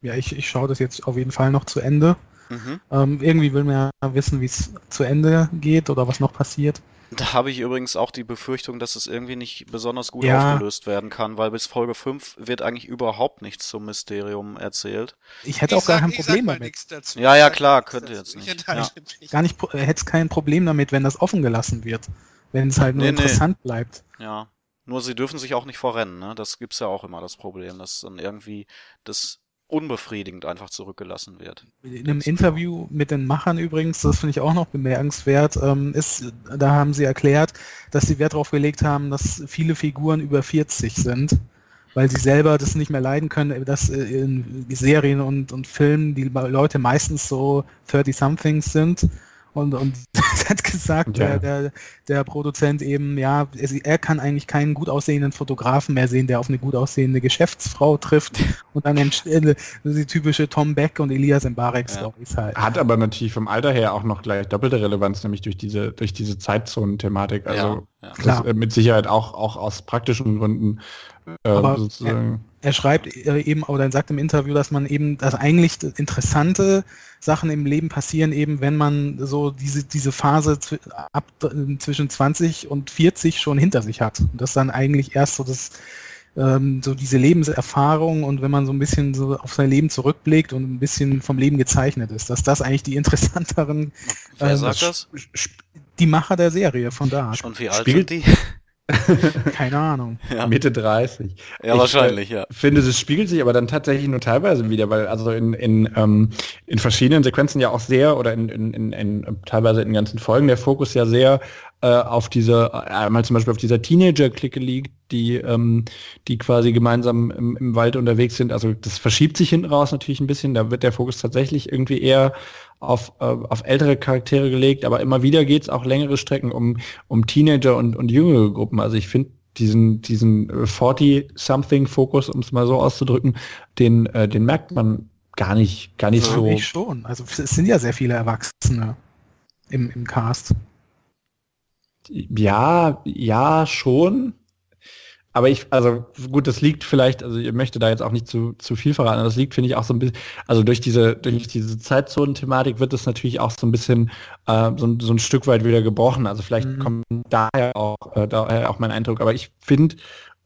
Ja, ich, ich schaue das jetzt auf jeden Fall noch zu Ende. Mhm. Ähm, irgendwie will man ja wissen, wie es zu Ende geht oder was noch passiert. Da habe ich übrigens auch die Befürchtung, dass es irgendwie nicht besonders gut ja. aufgelöst werden kann, weil bis Folge 5 wird eigentlich überhaupt nichts zum Mysterium erzählt. Ich hätte ich auch gar kein Problem damit. Ja, ja, klar, könnte jetzt nicht. Ja. Gar nicht, hätte es kein Problem damit, wenn das offen gelassen wird. Wenn es halt nur nee, interessant nee. bleibt. Ja. Nur sie dürfen sich auch nicht verrennen, ne? Das gibt's ja auch immer das Problem, dass dann irgendwie das unbefriedigend einfach zurückgelassen wird. In einem Interview mit den Machern übrigens, das finde ich auch noch bemerkenswert, ähm, ist, da haben sie erklärt, dass sie Wert darauf gelegt haben, dass viele Figuren über 40 sind, weil sie selber das nicht mehr leiden können, dass äh, in Serien und, und Filmen die Leute meistens so 30-somethings sind und, und *laughs* hat gesagt, ja. der, der, der Produzent eben, ja, er kann eigentlich keinen gut aussehenden Fotografen mehr sehen, der auf eine gut aussehende Geschäftsfrau trifft und dann entsteht die typische Tom Beck und Elias Mbarek ja. Stories halt. Hat aber natürlich vom Alter her auch noch gleich doppelte Relevanz, nämlich durch diese, durch diese Zeitzonen-Thematik. Also ja, ja. Das, mit Sicherheit auch, auch aus praktischen Gründen äh, sozusagen. Er, er, schreibt äh, eben oder er sagt im Interview, dass man eben, dass eigentlich interessante Sachen im Leben passieren, eben wenn man so diese, diese Phase ab, zwischen 20 und 40 schon hinter sich hat. Und das dann eigentlich erst so das ähm, so diese Lebenserfahrung und wenn man so ein bisschen so auf sein Leben zurückblickt und ein bisschen vom Leben gezeichnet ist, dass das eigentlich die interessanteren Wer äh, sagt das? Die Macher der Serie von da. Und wie alt sind die? *laughs* Keine Ahnung. Ja. Mitte 30. Ja, ich, wahrscheinlich, ja. finde, das spiegelt sich aber dann tatsächlich nur teilweise wieder, weil also in, in, ähm, in verschiedenen Sequenzen ja auch sehr oder in, in, in, in teilweise in ganzen Folgen der Fokus ja sehr äh, auf dieser, äh, einmal zum Beispiel auf dieser Teenager-Clique liegt, die, ähm, die quasi gemeinsam im, im Wald unterwegs sind. Also das verschiebt sich hinten raus natürlich ein bisschen. Da wird der Fokus tatsächlich irgendwie eher auf, äh, auf ältere Charaktere gelegt, aber immer wieder geht es auch längere Strecken um, um Teenager und, und jüngere Gruppen. Also ich finde diesen, diesen 40-something-Fokus, um es mal so auszudrücken, den, äh, den merkt man gar nicht, gar nicht ja, so. Ich schon. Also es sind ja sehr viele Erwachsene im, im Cast. Ja, ja, schon. Aber ich, also gut, das liegt vielleicht, also ihr möchte da jetzt auch nicht zu, zu viel verraten, das liegt, finde ich, auch so ein bisschen, also durch diese, durch diese Zeitzonen-Thematik wird es natürlich auch so ein bisschen äh, so, so, ein Stück weit wieder gebrochen. Also vielleicht mhm. kommt daher auch, äh, daher auch mein Eindruck. Aber ich finde,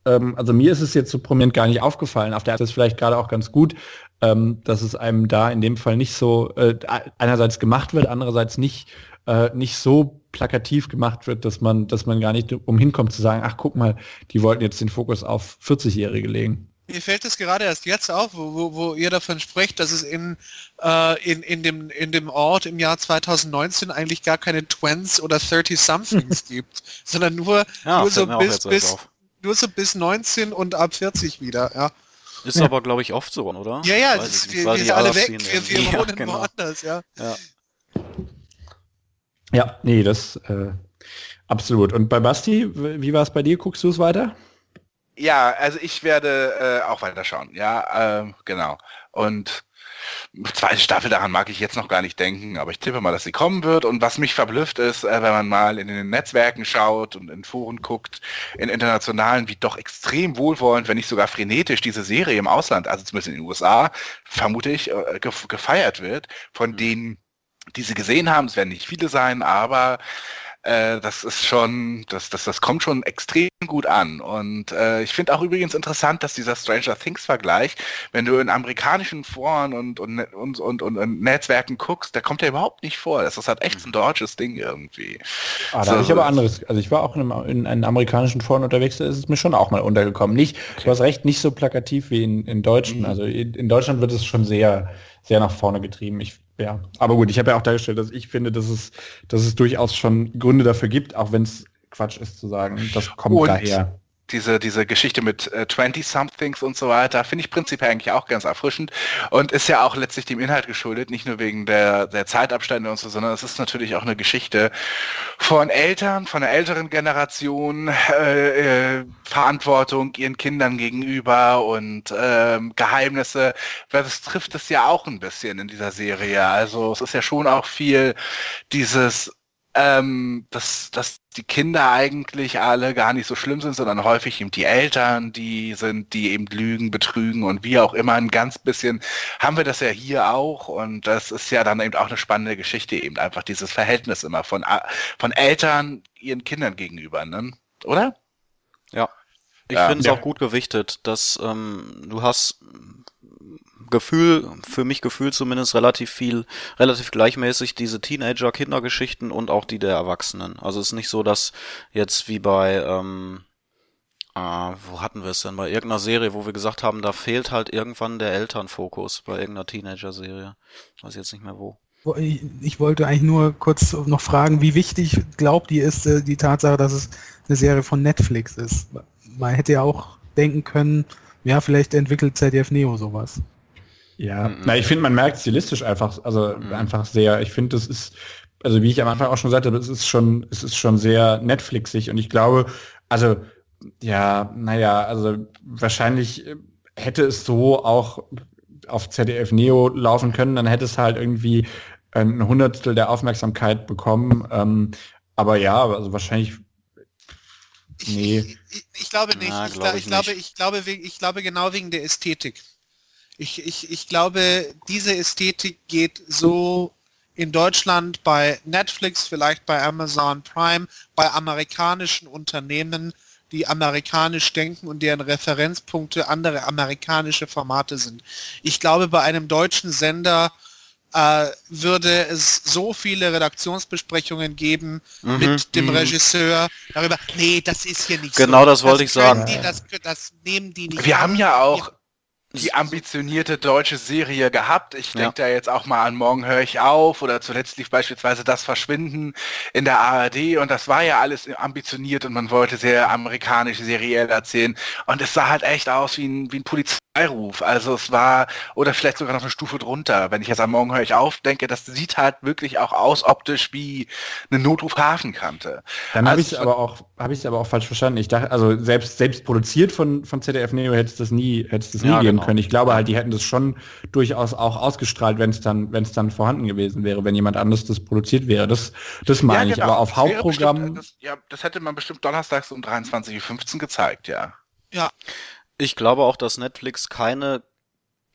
ähm, also mir ist es jetzt so prominent gar nicht aufgefallen. Auf der Art ist es vielleicht gerade auch ganz gut, ähm, dass es einem da in dem Fall nicht so äh, einerseits gemacht wird, andererseits nicht, äh, nicht so plakativ gemacht wird, dass man, dass man gar nicht umhinkommt zu sagen, ach guck mal, die wollten jetzt den Fokus auf 40-Jährige legen. Mir fällt es gerade erst jetzt auf, wo, wo, wo ihr davon sprecht, dass es in, äh, in, in, dem, in dem Ort im Jahr 2019 eigentlich gar keine Twents oder 30-somethings *laughs* gibt, sondern nur, ja, nur, so bis, bis, nur so bis 19 und ab 40 wieder. Ja. Ist ja. aber, glaube ich, oft so, oder? Ja, ja, ist, wir, wir sind alle weg, wir, wir *laughs* wohnen genau. woanders, ja. ja. Ja, nee, das äh, absolut. Und bei Basti, wie war es bei dir? Guckst du es weiter? Ja, also ich werde äh, auch weiterschauen, ja, äh, genau. Und zweite Staffel, daran mag ich jetzt noch gar nicht denken, aber ich tippe mal, dass sie kommen wird. Und was mich verblüfft ist, äh, wenn man mal in den Netzwerken schaut und in Foren guckt, in internationalen, wie doch extrem wohlwollend, wenn nicht sogar frenetisch diese Serie im Ausland, also zumindest in den USA, vermute ich, äh, gefeiert wird, von mhm. denen die sie gesehen haben. Es werden nicht viele sein, aber äh, das ist schon, das, das, das kommt schon extrem gut an. Und äh, ich finde auch übrigens interessant, dass dieser Stranger Things-Vergleich, wenn du in amerikanischen Foren und, und, und, und, und, und Netzwerken guckst, da kommt der überhaupt nicht vor. Das ist halt echt ein deutsches Ding irgendwie. Ah, da so, ich aber anderes. Also ich war auch in, einem, in einem amerikanischen Foren unterwegs, da ist es mir schon auch mal untergekommen. Nicht, okay. du hast recht, nicht so plakativ wie in, in Deutschen. Mhm. Also in, in Deutschland wird es schon sehr, sehr nach vorne getrieben. Ich ja, aber gut, ich habe ja auch dargestellt, dass ich finde, dass es, dass es durchaus schon Gründe dafür gibt, auch wenn es Quatsch ist zu sagen. Das kommt und daher diese, diese Geschichte mit äh, 20-somethings und so weiter, finde ich prinzipiell eigentlich auch ganz erfrischend und ist ja auch letztlich dem Inhalt geschuldet, nicht nur wegen der, der Zeitabstände und so, sondern es ist natürlich auch eine Geschichte von Eltern, von der älteren Generation, äh, äh, Verantwortung ihren Kindern gegenüber und ähm, Geheimnisse. Das trifft es ja auch ein bisschen in dieser Serie. Also es ist ja schon auch viel dieses ähm, dass, dass die Kinder eigentlich alle gar nicht so schlimm sind, sondern häufig eben die Eltern, die sind, die eben lügen, betrügen und wie auch immer ein ganz bisschen haben wir das ja hier auch und das ist ja dann eben auch eine spannende Geschichte eben einfach dieses Verhältnis immer von, von Eltern ihren Kindern gegenüber, ne? oder? Ja. Ich ja, finde es ja. auch gut gewichtet, dass ähm, du hast Gefühl, für mich Gefühl zumindest relativ viel, relativ gleichmäßig diese Teenager-Kindergeschichten und auch die der Erwachsenen. Also es ist nicht so, dass jetzt wie bei, ähm, äh, wo hatten wir es denn? Bei irgendeiner Serie, wo wir gesagt haben, da fehlt halt irgendwann der Elternfokus bei irgendeiner Teenager-Serie. Weiß jetzt nicht mehr wo. Ich wollte eigentlich nur kurz noch fragen, wie wichtig glaubt ihr ist äh, die Tatsache, dass es eine Serie von Netflix ist? Man hätte ja auch denken können, ja, vielleicht entwickelt ZDF Neo sowas. Ja, mhm. na, ich finde, man merkt stilistisch einfach, also mhm. einfach sehr. Ich finde, das ist, also wie ich am Anfang auch schon sagte, es ist schon, es ist schon sehr Netflixig und ich glaube, also ja, naja, also wahrscheinlich hätte es so auch auf ZDF Neo laufen können, dann hätte es halt irgendwie ein Hundertstel der Aufmerksamkeit bekommen. Ähm, aber ja, also wahrscheinlich Nee. Ich, ich, ich glaube nicht. Na, glaub ich, ich, glaube, ich, glaube, ich glaube genau wegen der Ästhetik. Ich, ich, ich glaube, diese Ästhetik geht so in Deutschland bei Netflix, vielleicht bei Amazon Prime, bei amerikanischen Unternehmen, die amerikanisch denken und deren Referenzpunkte andere amerikanische Formate sind. Ich glaube, bei einem deutschen Sender äh, würde es so viele Redaktionsbesprechungen geben mhm, mit dem mhm. Regisseur darüber, nee, das ist hier nicht genau so. Genau das wollte ich sagen. Die, das, das, nehmen die nicht Wir an. haben ja auch die ambitionierte deutsche Serie gehabt. Ich denke ja. da jetzt auch mal an Morgen höre ich auf oder zuletzt lief beispielsweise Das Verschwinden in der ARD und das war ja alles ambitioniert und man wollte sehr amerikanisch seriell erzählen und es sah halt echt aus wie ein, wie ein Polizeiruf. Also es war, oder vielleicht sogar noch eine Stufe drunter. Wenn ich jetzt an Morgen höre ich auf denke, das sieht halt wirklich auch aus optisch wie eine Notruf Hafenkante. Dann also, habe ich es aber auch, habe ich aber auch falsch verstanden. Ich dachte, also selbst, selbst produziert von, von ZDF Neo hätte es das nie, hätte es das nie ja, geben genau. können. Ich glaube halt, die hätten das schon durchaus auch ausgestrahlt, wenn es dann, wenn es dann vorhanden gewesen wäre, wenn jemand anderes das produziert wäre. Das, das meine ja, genau. ich. Aber auf Hauptprogramm. Das, ja, das hätte man bestimmt donnerstags um 23.15 Uhr gezeigt, ja. Ja. Ich glaube auch, dass Netflix keine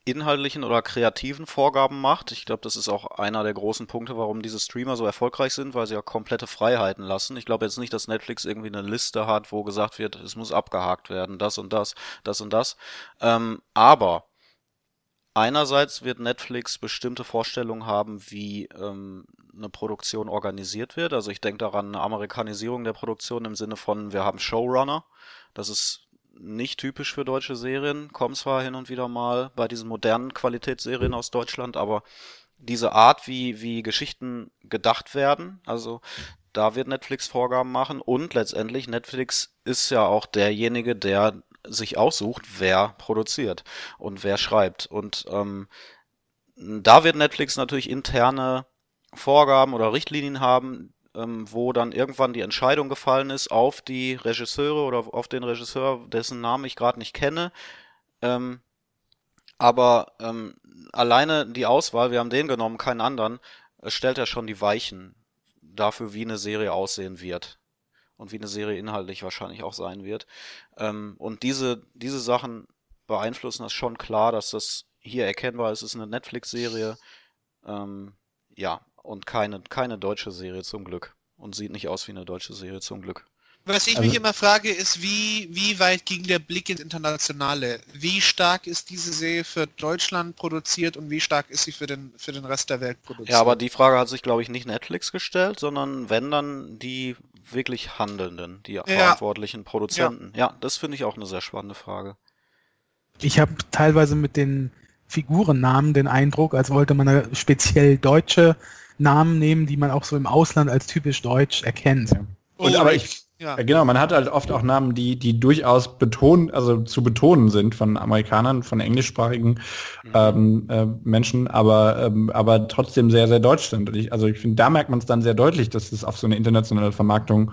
inhaltlichen oder kreativen Vorgaben macht. Ich glaube, das ist auch einer der großen Punkte, warum diese Streamer so erfolgreich sind, weil sie ja komplette Freiheiten lassen. Ich glaube jetzt nicht, dass Netflix irgendwie eine Liste hat, wo gesagt wird, es muss abgehakt werden, das und das, das und das. Ähm, aber einerseits wird Netflix bestimmte Vorstellungen haben, wie ähm, eine Produktion organisiert wird. Also ich denke daran eine Amerikanisierung der Produktion im Sinne von, wir haben Showrunner. Das ist nicht typisch für deutsche Serien, kommt zwar hin und wieder mal bei diesen modernen Qualitätsserien aus Deutschland, aber diese Art, wie, wie Geschichten gedacht werden, also da wird Netflix Vorgaben machen und letztendlich Netflix ist ja auch derjenige, der sich aussucht, wer produziert und wer schreibt. Und ähm, da wird Netflix natürlich interne Vorgaben oder Richtlinien haben, ähm, wo dann irgendwann die Entscheidung gefallen ist auf die Regisseure oder auf den Regisseur, dessen Namen ich gerade nicht kenne. Ähm, aber ähm, alleine die Auswahl, wir haben den genommen, keinen anderen, stellt ja schon die Weichen dafür, wie eine Serie aussehen wird. Und wie eine Serie inhaltlich wahrscheinlich auch sein wird. Ähm, und diese, diese Sachen beeinflussen das schon klar, dass das hier erkennbar ist. Es ist eine Netflix-Serie. Ähm, ja, und keine, keine deutsche Serie zum Glück. Und sieht nicht aus wie eine deutsche Serie zum Glück. Was ich also, mich immer frage, ist, wie, wie weit ging der Blick ins Internationale? Wie stark ist diese Serie für Deutschland produziert und wie stark ist sie für den, für den Rest der Welt produziert? Ja, aber die Frage hat sich, glaube ich, nicht Netflix gestellt, sondern wenn dann die wirklich Handelnden, die ja. verantwortlichen Produzenten. Ja, ja das finde ich auch eine sehr spannende Frage. Ich habe teilweise mit den Figurennamen den Eindruck, als wollte man eine speziell deutsche Namen nehmen, die man auch so im Ausland als typisch deutsch erkennt. Und oh, aber ich, ja. genau, man hat halt oft auch Namen, die, die durchaus betonen, also zu betonen sind von Amerikanern, von englischsprachigen mhm. ähm, äh, Menschen, aber, ähm, aber trotzdem sehr, sehr deutsch sind. Ich, also ich finde, da merkt man es dann sehr deutlich, dass es auf so eine internationale Vermarktung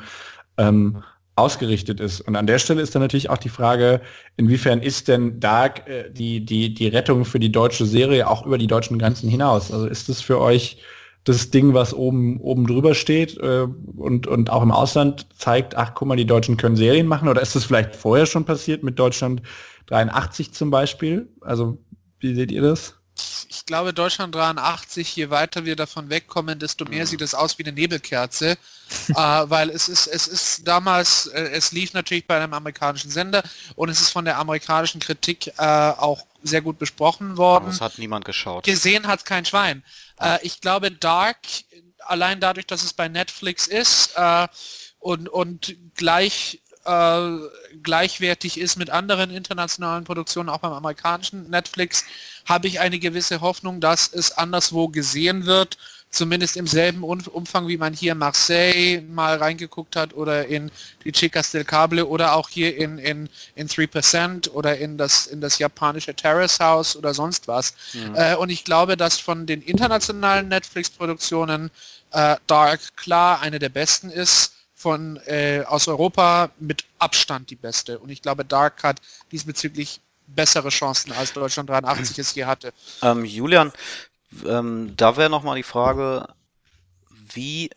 ähm, ausgerichtet ist. Und an der Stelle ist dann natürlich auch die Frage, inwiefern ist denn Dark äh, die, die, die Rettung für die deutsche Serie auch über die deutschen Grenzen hinaus? Also ist es für euch das Ding, was oben, oben drüber steht äh, und, und auch im Ausland zeigt, ach guck mal, die Deutschen können Serien machen oder ist das vielleicht vorher schon passiert mit Deutschland 83 zum Beispiel? Also wie seht ihr das? Ich glaube, Deutschland 83, je weiter wir davon wegkommen, desto mehr sieht es aus wie eine Nebelkerze, *laughs* äh, weil es ist, es ist damals, äh, es lief natürlich bei einem amerikanischen Sender und es ist von der amerikanischen Kritik äh, auch sehr gut besprochen worden. Das hat niemand geschaut. Gesehen hat kein Schwein. Äh, ich glaube, Dark, allein dadurch, dass es bei Netflix ist äh, und, und gleich äh, gleichwertig ist mit anderen internationalen Produktionen, auch beim amerikanischen Netflix, habe ich eine gewisse Hoffnung, dass es anderswo gesehen wird zumindest im selben Umfang, wie man hier Marseille mal reingeguckt hat oder in die Chicas del Cable oder auch hier in, in, in 3% oder in das, in das japanische Terrace House oder sonst was. Mhm. Äh, und ich glaube, dass von den internationalen Netflix-Produktionen äh, Dark klar eine der besten ist von äh, aus Europa mit Abstand die beste. Und ich glaube, Dark hat diesbezüglich bessere Chancen als Deutschland 83 es hier hatte. Ähm, Julian, ähm, da wäre nochmal die Frage, wie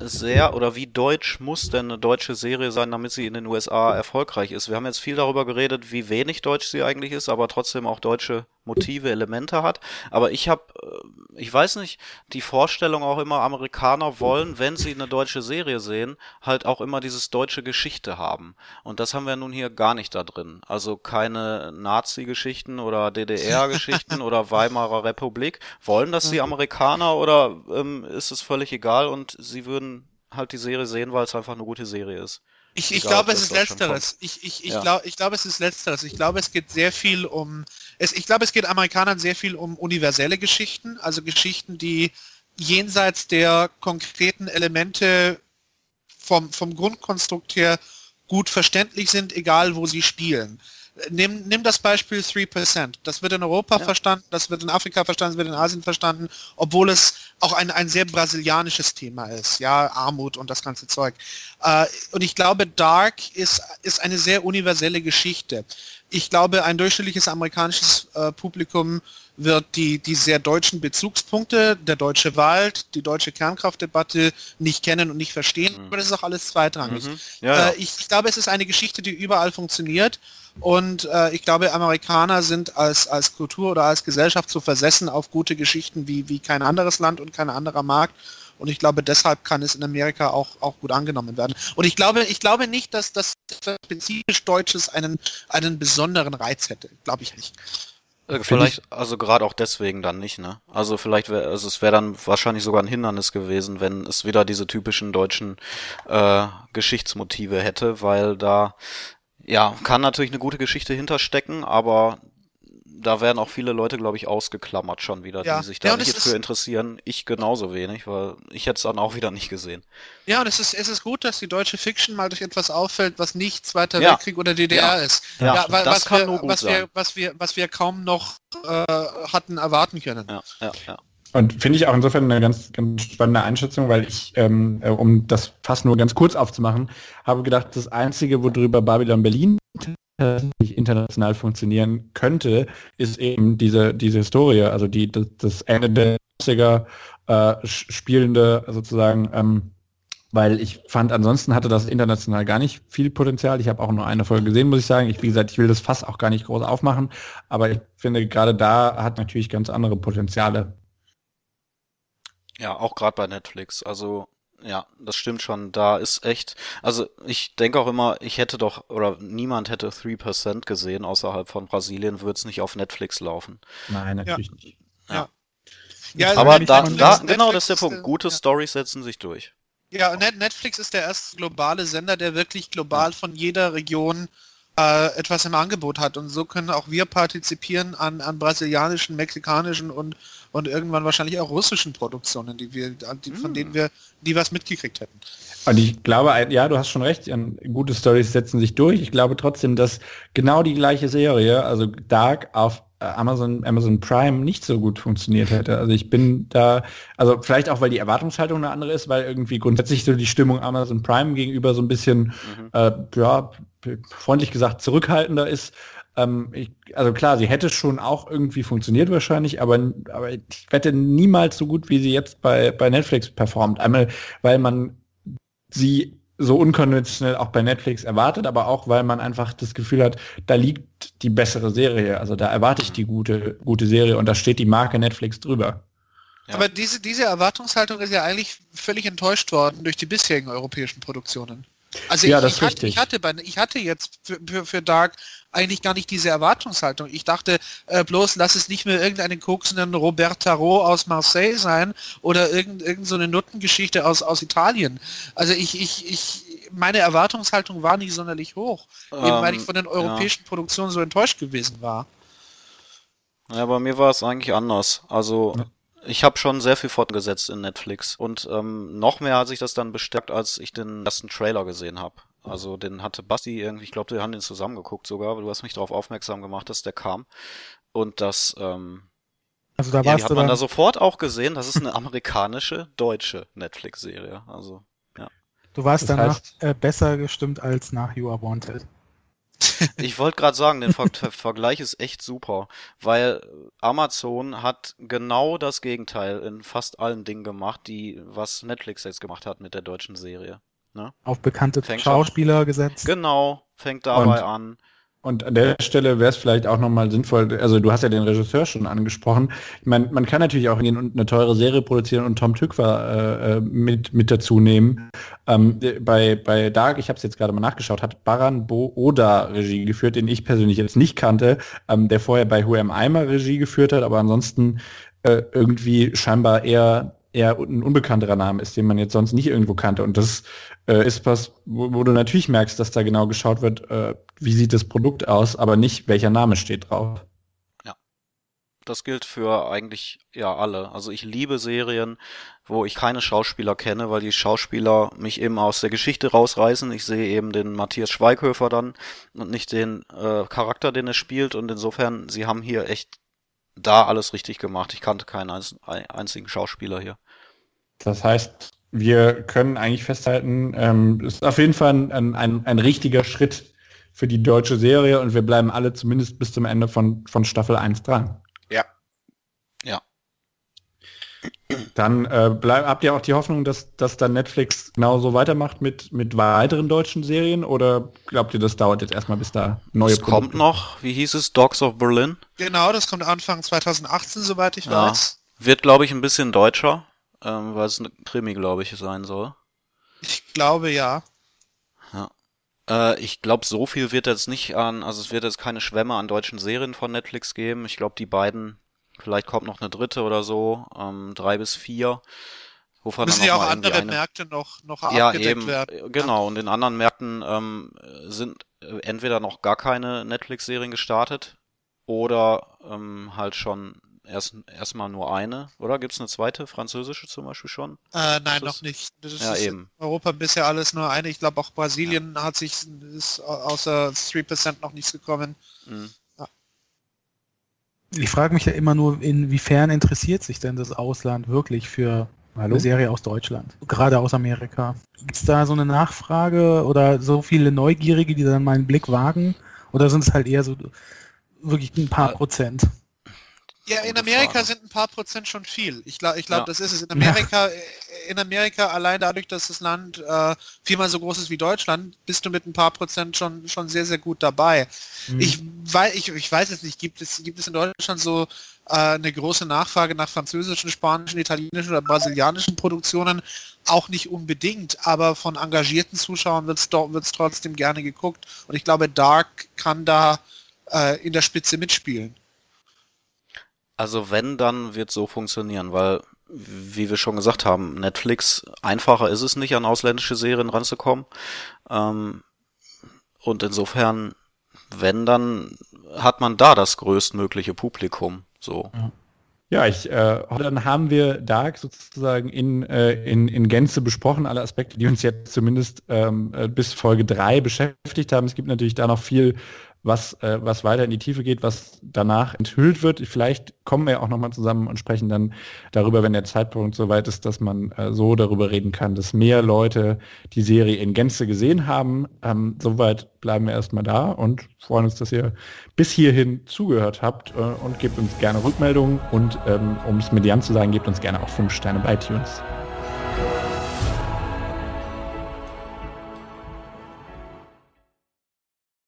sehr oder wie deutsch muss denn eine deutsche Serie sein, damit sie in den USA erfolgreich ist? Wir haben jetzt viel darüber geredet, wie wenig deutsch sie eigentlich ist, aber trotzdem auch deutsche Motive, Elemente hat. Aber ich habe, äh, ich weiß nicht, die Vorstellung auch immer, Amerikaner wollen, wenn sie eine deutsche Serie sehen, halt auch immer dieses deutsche Geschichte haben. Und das haben wir nun hier gar nicht da drin. Also keine Nazi-Geschichten oder DDR-Geschichten *laughs* oder Weimarer Republik. Wollen das die mhm. Amerikaner oder ähm, ist es völlig egal und sie würden halt die Serie sehen, weil es einfach eine gute Serie ist? Ich, ich glaube, es ist Letzteres. Ich, ich, ich, ja. glaube, ich glaube, es ist Letzteres. Ich glaube, es geht sehr viel um, es, ich glaube, es geht Amerikanern sehr viel um universelle Geschichten, also Geschichten, die jenseits der konkreten Elemente vom, vom Grundkonstrukt her gut verständlich sind, egal wo sie spielen. Nimm, nimm das Beispiel 3%. Das wird in Europa ja. verstanden, das wird in Afrika verstanden, das wird in Asien verstanden, obwohl es auch ein, ein sehr brasilianisches Thema ist, ja, Armut und das ganze Zeug. Äh, und ich glaube, Dark ist, ist eine sehr universelle Geschichte. Ich glaube, ein durchschnittliches amerikanisches äh, Publikum wird die, die sehr deutschen Bezugspunkte, der deutsche Wald, die deutsche Kernkraftdebatte nicht kennen und nicht verstehen, mhm. aber das ist auch alles zweitrangig. Mhm. Ja, ja. Äh, ich, ich, glaube, es ist eine Geschichte, die überall funktioniert und äh, ich glaube, Amerikaner sind als, als Kultur oder als Gesellschaft so versessen auf gute Geschichten wie, wie kein anderes Land und kein anderer Markt. Und ich glaube, deshalb kann es in Amerika auch, auch gut angenommen werden. Und ich glaube, ich glaube nicht, dass das spezifisch Deutsches einen, einen besonderen Reiz hätte. Glaube ich nicht. Äh, vielleicht, also gerade auch deswegen dann nicht, ne? Also vielleicht wäre, also es wäre dann wahrscheinlich sogar ein Hindernis gewesen, wenn es wieder diese typischen deutschen äh, Geschichtsmotive hätte, weil da ja, kann natürlich eine gute Geschichte hinterstecken, aber da werden auch viele Leute, glaube ich, ausgeklammert schon wieder, ja. die sich da ja, nicht für interessieren. Ich genauso wenig, weil ich hätte es dann auch wieder nicht gesehen. Ja, und es ist, es ist gut, dass die deutsche Fiction mal durch etwas auffällt, was nicht Zweiter ja. Weltkrieg oder DDR ist. Ja, ja weil, das was kann wir, nur gut was sein. Wir, was, wir, was wir kaum noch äh, hatten erwarten können. Ja, ja, ja. Und finde ich auch insofern eine ganz, ganz spannende Einschätzung, weil ich, ähm, äh, um das fast nur ganz kurz aufzumachen, habe gedacht, das Einzige, worüber Babylon Berlin international funktionieren könnte, ist eben diese, diese Historie, also die, das, das Ende der 90er äh, spielende sozusagen, ähm, weil ich fand, ansonsten hatte das international gar nicht viel Potenzial. Ich habe auch nur eine Folge gesehen, muss ich sagen. Ich, wie gesagt, ich will das fast auch gar nicht groß aufmachen, aber ich finde, gerade da hat natürlich ganz andere Potenziale ja, auch gerade bei Netflix. Also ja, das stimmt schon. Da ist echt, also ich denke auch immer, ich hätte doch, oder niemand hätte 3% gesehen außerhalb von Brasilien, würde es nicht auf Netflix laufen. Nein, natürlich ja. nicht. Ja. ja. also Aber da, da genau das ist der Punkt. Gute Stories setzen sich durch. Ja, Netflix ist der erste globale Sender, der wirklich global von jeder Region äh, etwas im Angebot hat. Und so können auch wir partizipieren an, an brasilianischen, mexikanischen und und irgendwann wahrscheinlich auch russischen Produktionen, die wir, die, von denen hm. wir die was mitgekriegt hätten. Und ich glaube, ja, du hast schon recht, gute Stories setzen sich durch. Ich glaube trotzdem, dass genau die gleiche Serie, also Dark auf äh, Amazon, Amazon Prime nicht so gut funktioniert hätte. Also ich bin da, also vielleicht auch, weil die Erwartungshaltung eine andere ist, weil irgendwie grundsätzlich so die Stimmung Amazon Prime gegenüber so ein bisschen, mhm. äh, ja, freundlich gesagt, zurückhaltender ist. Ähm, ich, also klar, sie hätte schon auch irgendwie funktioniert wahrscheinlich, aber, aber ich wette niemals so gut, wie sie jetzt bei, bei Netflix performt. Einmal, weil man sie so unkonventionell auch bei Netflix erwartet, aber auch, weil man einfach das Gefühl hat, da liegt die bessere Serie. Also da erwarte ich die gute, gute Serie und da steht die Marke Netflix drüber. Ja. Aber diese, diese Erwartungshaltung ist ja eigentlich völlig enttäuscht worden durch die bisherigen europäischen Produktionen. Also ja, ich, ich, hatte, ich, hatte, bei, ich hatte jetzt für, für, für, Dark eigentlich gar nicht diese Erwartungshaltung. Ich dachte äh, bloß, lass es nicht mehr irgendeinen koksenden Robert Tarot aus Marseille sein oder irgend, irgend so eine Nuttengeschichte aus, aus Italien. Also ich, ich, ich, meine Erwartungshaltung war nicht sonderlich hoch, ähm, eben weil ich ähm, von den europäischen ja. Produktionen so enttäuscht gewesen war. Ja, bei mir war es eigentlich anders. Also ich habe schon sehr viel fortgesetzt in Netflix und ähm, noch mehr hat sich das dann bestärkt, als ich den ersten Trailer gesehen habe. Also den hatte Basti irgendwie, ich glaube, wir haben den zusammengeguckt sogar, aber du hast mich darauf aufmerksam gemacht, dass der kam. Und das, ähm, also da warst ja, hat man da sofort auch gesehen, das ist eine amerikanische, deutsche Netflix-Serie. Also, ja. Du warst das danach heißt, äh, besser gestimmt als nach You Are Wanted. Ich wollte gerade sagen, der Ver Vergleich ist echt super, weil Amazon hat genau das Gegenteil in fast allen Dingen gemacht, die was Netflix jetzt gemacht hat mit der deutschen Serie. Ne? Auf bekannte fängt Schauspieler auch, gesetzt. Genau, fängt dabei Und? an. Und an der Stelle wäre es vielleicht auch nochmal sinnvoll, also du hast ja den Regisseur schon angesprochen. Ich meine, man kann natürlich auch gehen und eine teure Serie produzieren und Tom Tückwer äh, äh mit, mit dazu nehmen. Ähm, bei, bei Dark, ich habe es jetzt gerade mal nachgeschaut, hat Baran Bo Oda Regie geführt, den ich persönlich jetzt nicht kannte, ähm, der vorher bei Who Am I Regie geführt hat, aber ansonsten äh, irgendwie scheinbar eher eher ein unbekannterer Name ist, den man jetzt sonst nicht irgendwo kannte. Und das äh, ist was, wo, wo, du natürlich merkst, dass da genau geschaut wird, äh, wie sieht das Produkt aus, aber nicht, welcher Name steht drauf. Ja. Das gilt für eigentlich ja alle. Also ich liebe Serien, wo ich keine Schauspieler kenne, weil die Schauspieler mich eben aus der Geschichte rausreißen. Ich sehe eben den Matthias Schweighöfer dann und nicht den äh, Charakter, den er spielt. Und insofern, sie haben hier echt da alles richtig gemacht. Ich kannte keinen einzigen Schauspieler hier. Das heißt, wir können eigentlich festhalten, ähm, ist auf jeden Fall ein, ein, ein richtiger Schritt für die deutsche Serie und wir bleiben alle zumindest bis zum Ende von, von Staffel 1 dran. Ja. Ja. Dann äh, bleib, habt ihr auch die Hoffnung, dass, dass dann Netflix genauso weitermacht mit, mit weiteren deutschen Serien oder glaubt ihr, das dauert jetzt erstmal, bis da neue Es kommt noch, wie hieß es, Dogs of Berlin? Genau, das kommt Anfang 2018, soweit ich ja. weiß. Wird, glaube ich, ein bisschen deutscher, ähm, weil es ein Krimi, glaube ich, sein soll. Ich glaube ja. Ja. Äh, ich glaube, so viel wird jetzt nicht an, also es wird jetzt keine Schwämme an deutschen Serien von Netflix geben. Ich glaube, die beiden Vielleicht kommt noch eine dritte oder so, ähm, drei bis vier. Wovon Müssen ja auch andere eine... Märkte noch, noch ja, eben, werden. Genau, und in anderen Märkten ähm, sind äh, entweder noch gar keine Netflix-Serien gestartet oder ähm, halt schon erst erstmal nur eine. Oder gibt es eine zweite, französische zum Beispiel schon? Äh, nein, noch nicht. Das ja, ist eben. Europa bisher alles nur eine. Ich glaube auch Brasilien ja. hat sich ist außer 3% noch nichts gekommen. Mhm ich frage mich ja immer nur, inwiefern interessiert sich denn das Ausland wirklich für Hallo? eine Serie aus Deutschland, gerade aus Amerika. Gibt es da so eine Nachfrage oder so viele Neugierige, die dann mal einen Blick wagen? Oder sind es halt eher so wirklich ein paar Prozent? Ja, in Amerika sind ein paar Prozent schon viel. Ich glaube, ich glaub, ja. das ist es. In Amerika, in Amerika allein dadurch, dass das Land äh, viermal so groß ist wie Deutschland, bist du mit ein paar Prozent schon schon sehr sehr gut dabei. Mhm. Ich weiß, ich, ich weiß es nicht. Gibt es gibt es in Deutschland so äh, eine große Nachfrage nach französischen, spanischen, italienischen oder brasilianischen Produktionen? Auch nicht unbedingt, aber von engagierten Zuschauern wird es wird's trotzdem gerne geguckt. Und ich glaube, Dark kann da äh, in der Spitze mitspielen. Also wenn, dann wird so funktionieren, weil, wie wir schon gesagt haben, Netflix, einfacher ist es nicht, an ausländische Serien ranzukommen. Ähm, und insofern, wenn, dann hat man da das größtmögliche Publikum. So. Ja. ich, äh, dann haben wir Dark sozusagen in, äh, in, in Gänze besprochen, alle Aspekte, die uns jetzt zumindest ähm, äh, bis Folge 3 beschäftigt haben. Es gibt natürlich da noch viel was, äh, was weiter in die Tiefe geht, was danach enthüllt wird. Vielleicht kommen wir auch nochmal zusammen und sprechen dann darüber, wenn der Zeitpunkt so weit ist, dass man äh, so darüber reden kann, dass mehr Leute die Serie in Gänze gesehen haben. Ähm, soweit bleiben wir erstmal da und freuen uns, dass ihr bis hierhin zugehört habt äh, und gebt uns gerne Rückmeldungen und ähm, um es median zu sagen, gebt uns gerne auch fünf Sterne bei iTunes.